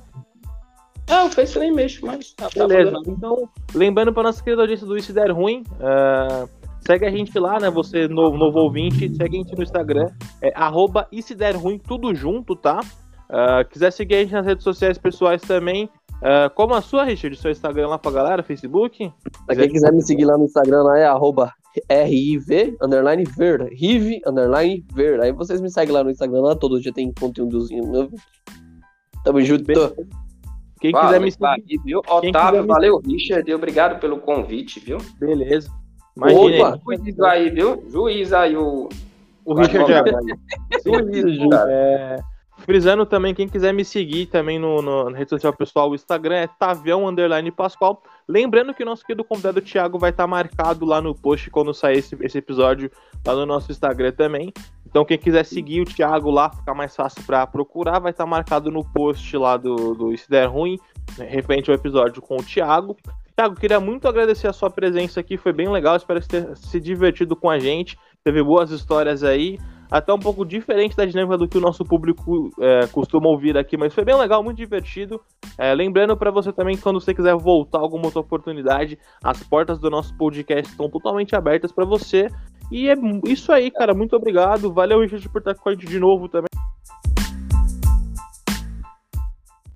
Ah, o Face eu nem mexo, mas tá, tá Beleza. Então, lembrando para nossa querida audiência do Isso Der Ruim, ah, segue a gente lá, né? Você, novo, novo ouvinte, segue a gente no Instagram, é arroba Isso Der Ruim, tudo junto, tá? Ah, quiser seguir a gente nas redes sociais pessoais também, ah, como a sua, Richard, seu Instagram lá pra galera, Facebook? Pra quem quiser me seguir lá no Instagram, lá é arroba RIV, underline verde, RIV, underline verde. Aí vocês me seguem lá no Instagram, lá todo dia tem conteúdozinho novo. Tamo junto. Beleza. Quem Valeu, quiser me seguir, aí, viu? Quem Otávio, quiser me valeu, Richard, obrigado pelo convite, viu? beleza. Imagina Opa! aí, Juiz aí, viu? Juiz aí, o. o Richard. Juiz, cara. É, Frisando também, quem quiser me seguir também no, no, na rede social pessoal, o Instagram é Tavião Underline Pascoal. Lembrando que o nosso querido convidado Thiago vai estar marcado lá no post quando sair esse, esse episódio lá no nosso Instagram também. Então, quem quiser seguir o Thiago lá, ficar mais fácil para procurar, vai estar marcado no post lá do, do Se Der Ruim, né, referente ao episódio com o Thiago. Thiago, queria muito agradecer a sua presença aqui, foi bem legal, espero que você tenha se divertido com a gente, teve boas histórias aí até um pouco diferente da dinâmica do que o nosso público é, costuma ouvir aqui, mas foi bem legal, muito divertido. É, lembrando para você também, quando você quiser voltar alguma outra oportunidade, as portas do nosso podcast estão totalmente abertas para você. E é isso aí, cara. Muito obrigado. Valeu, Richard, por estar com a gente de novo também.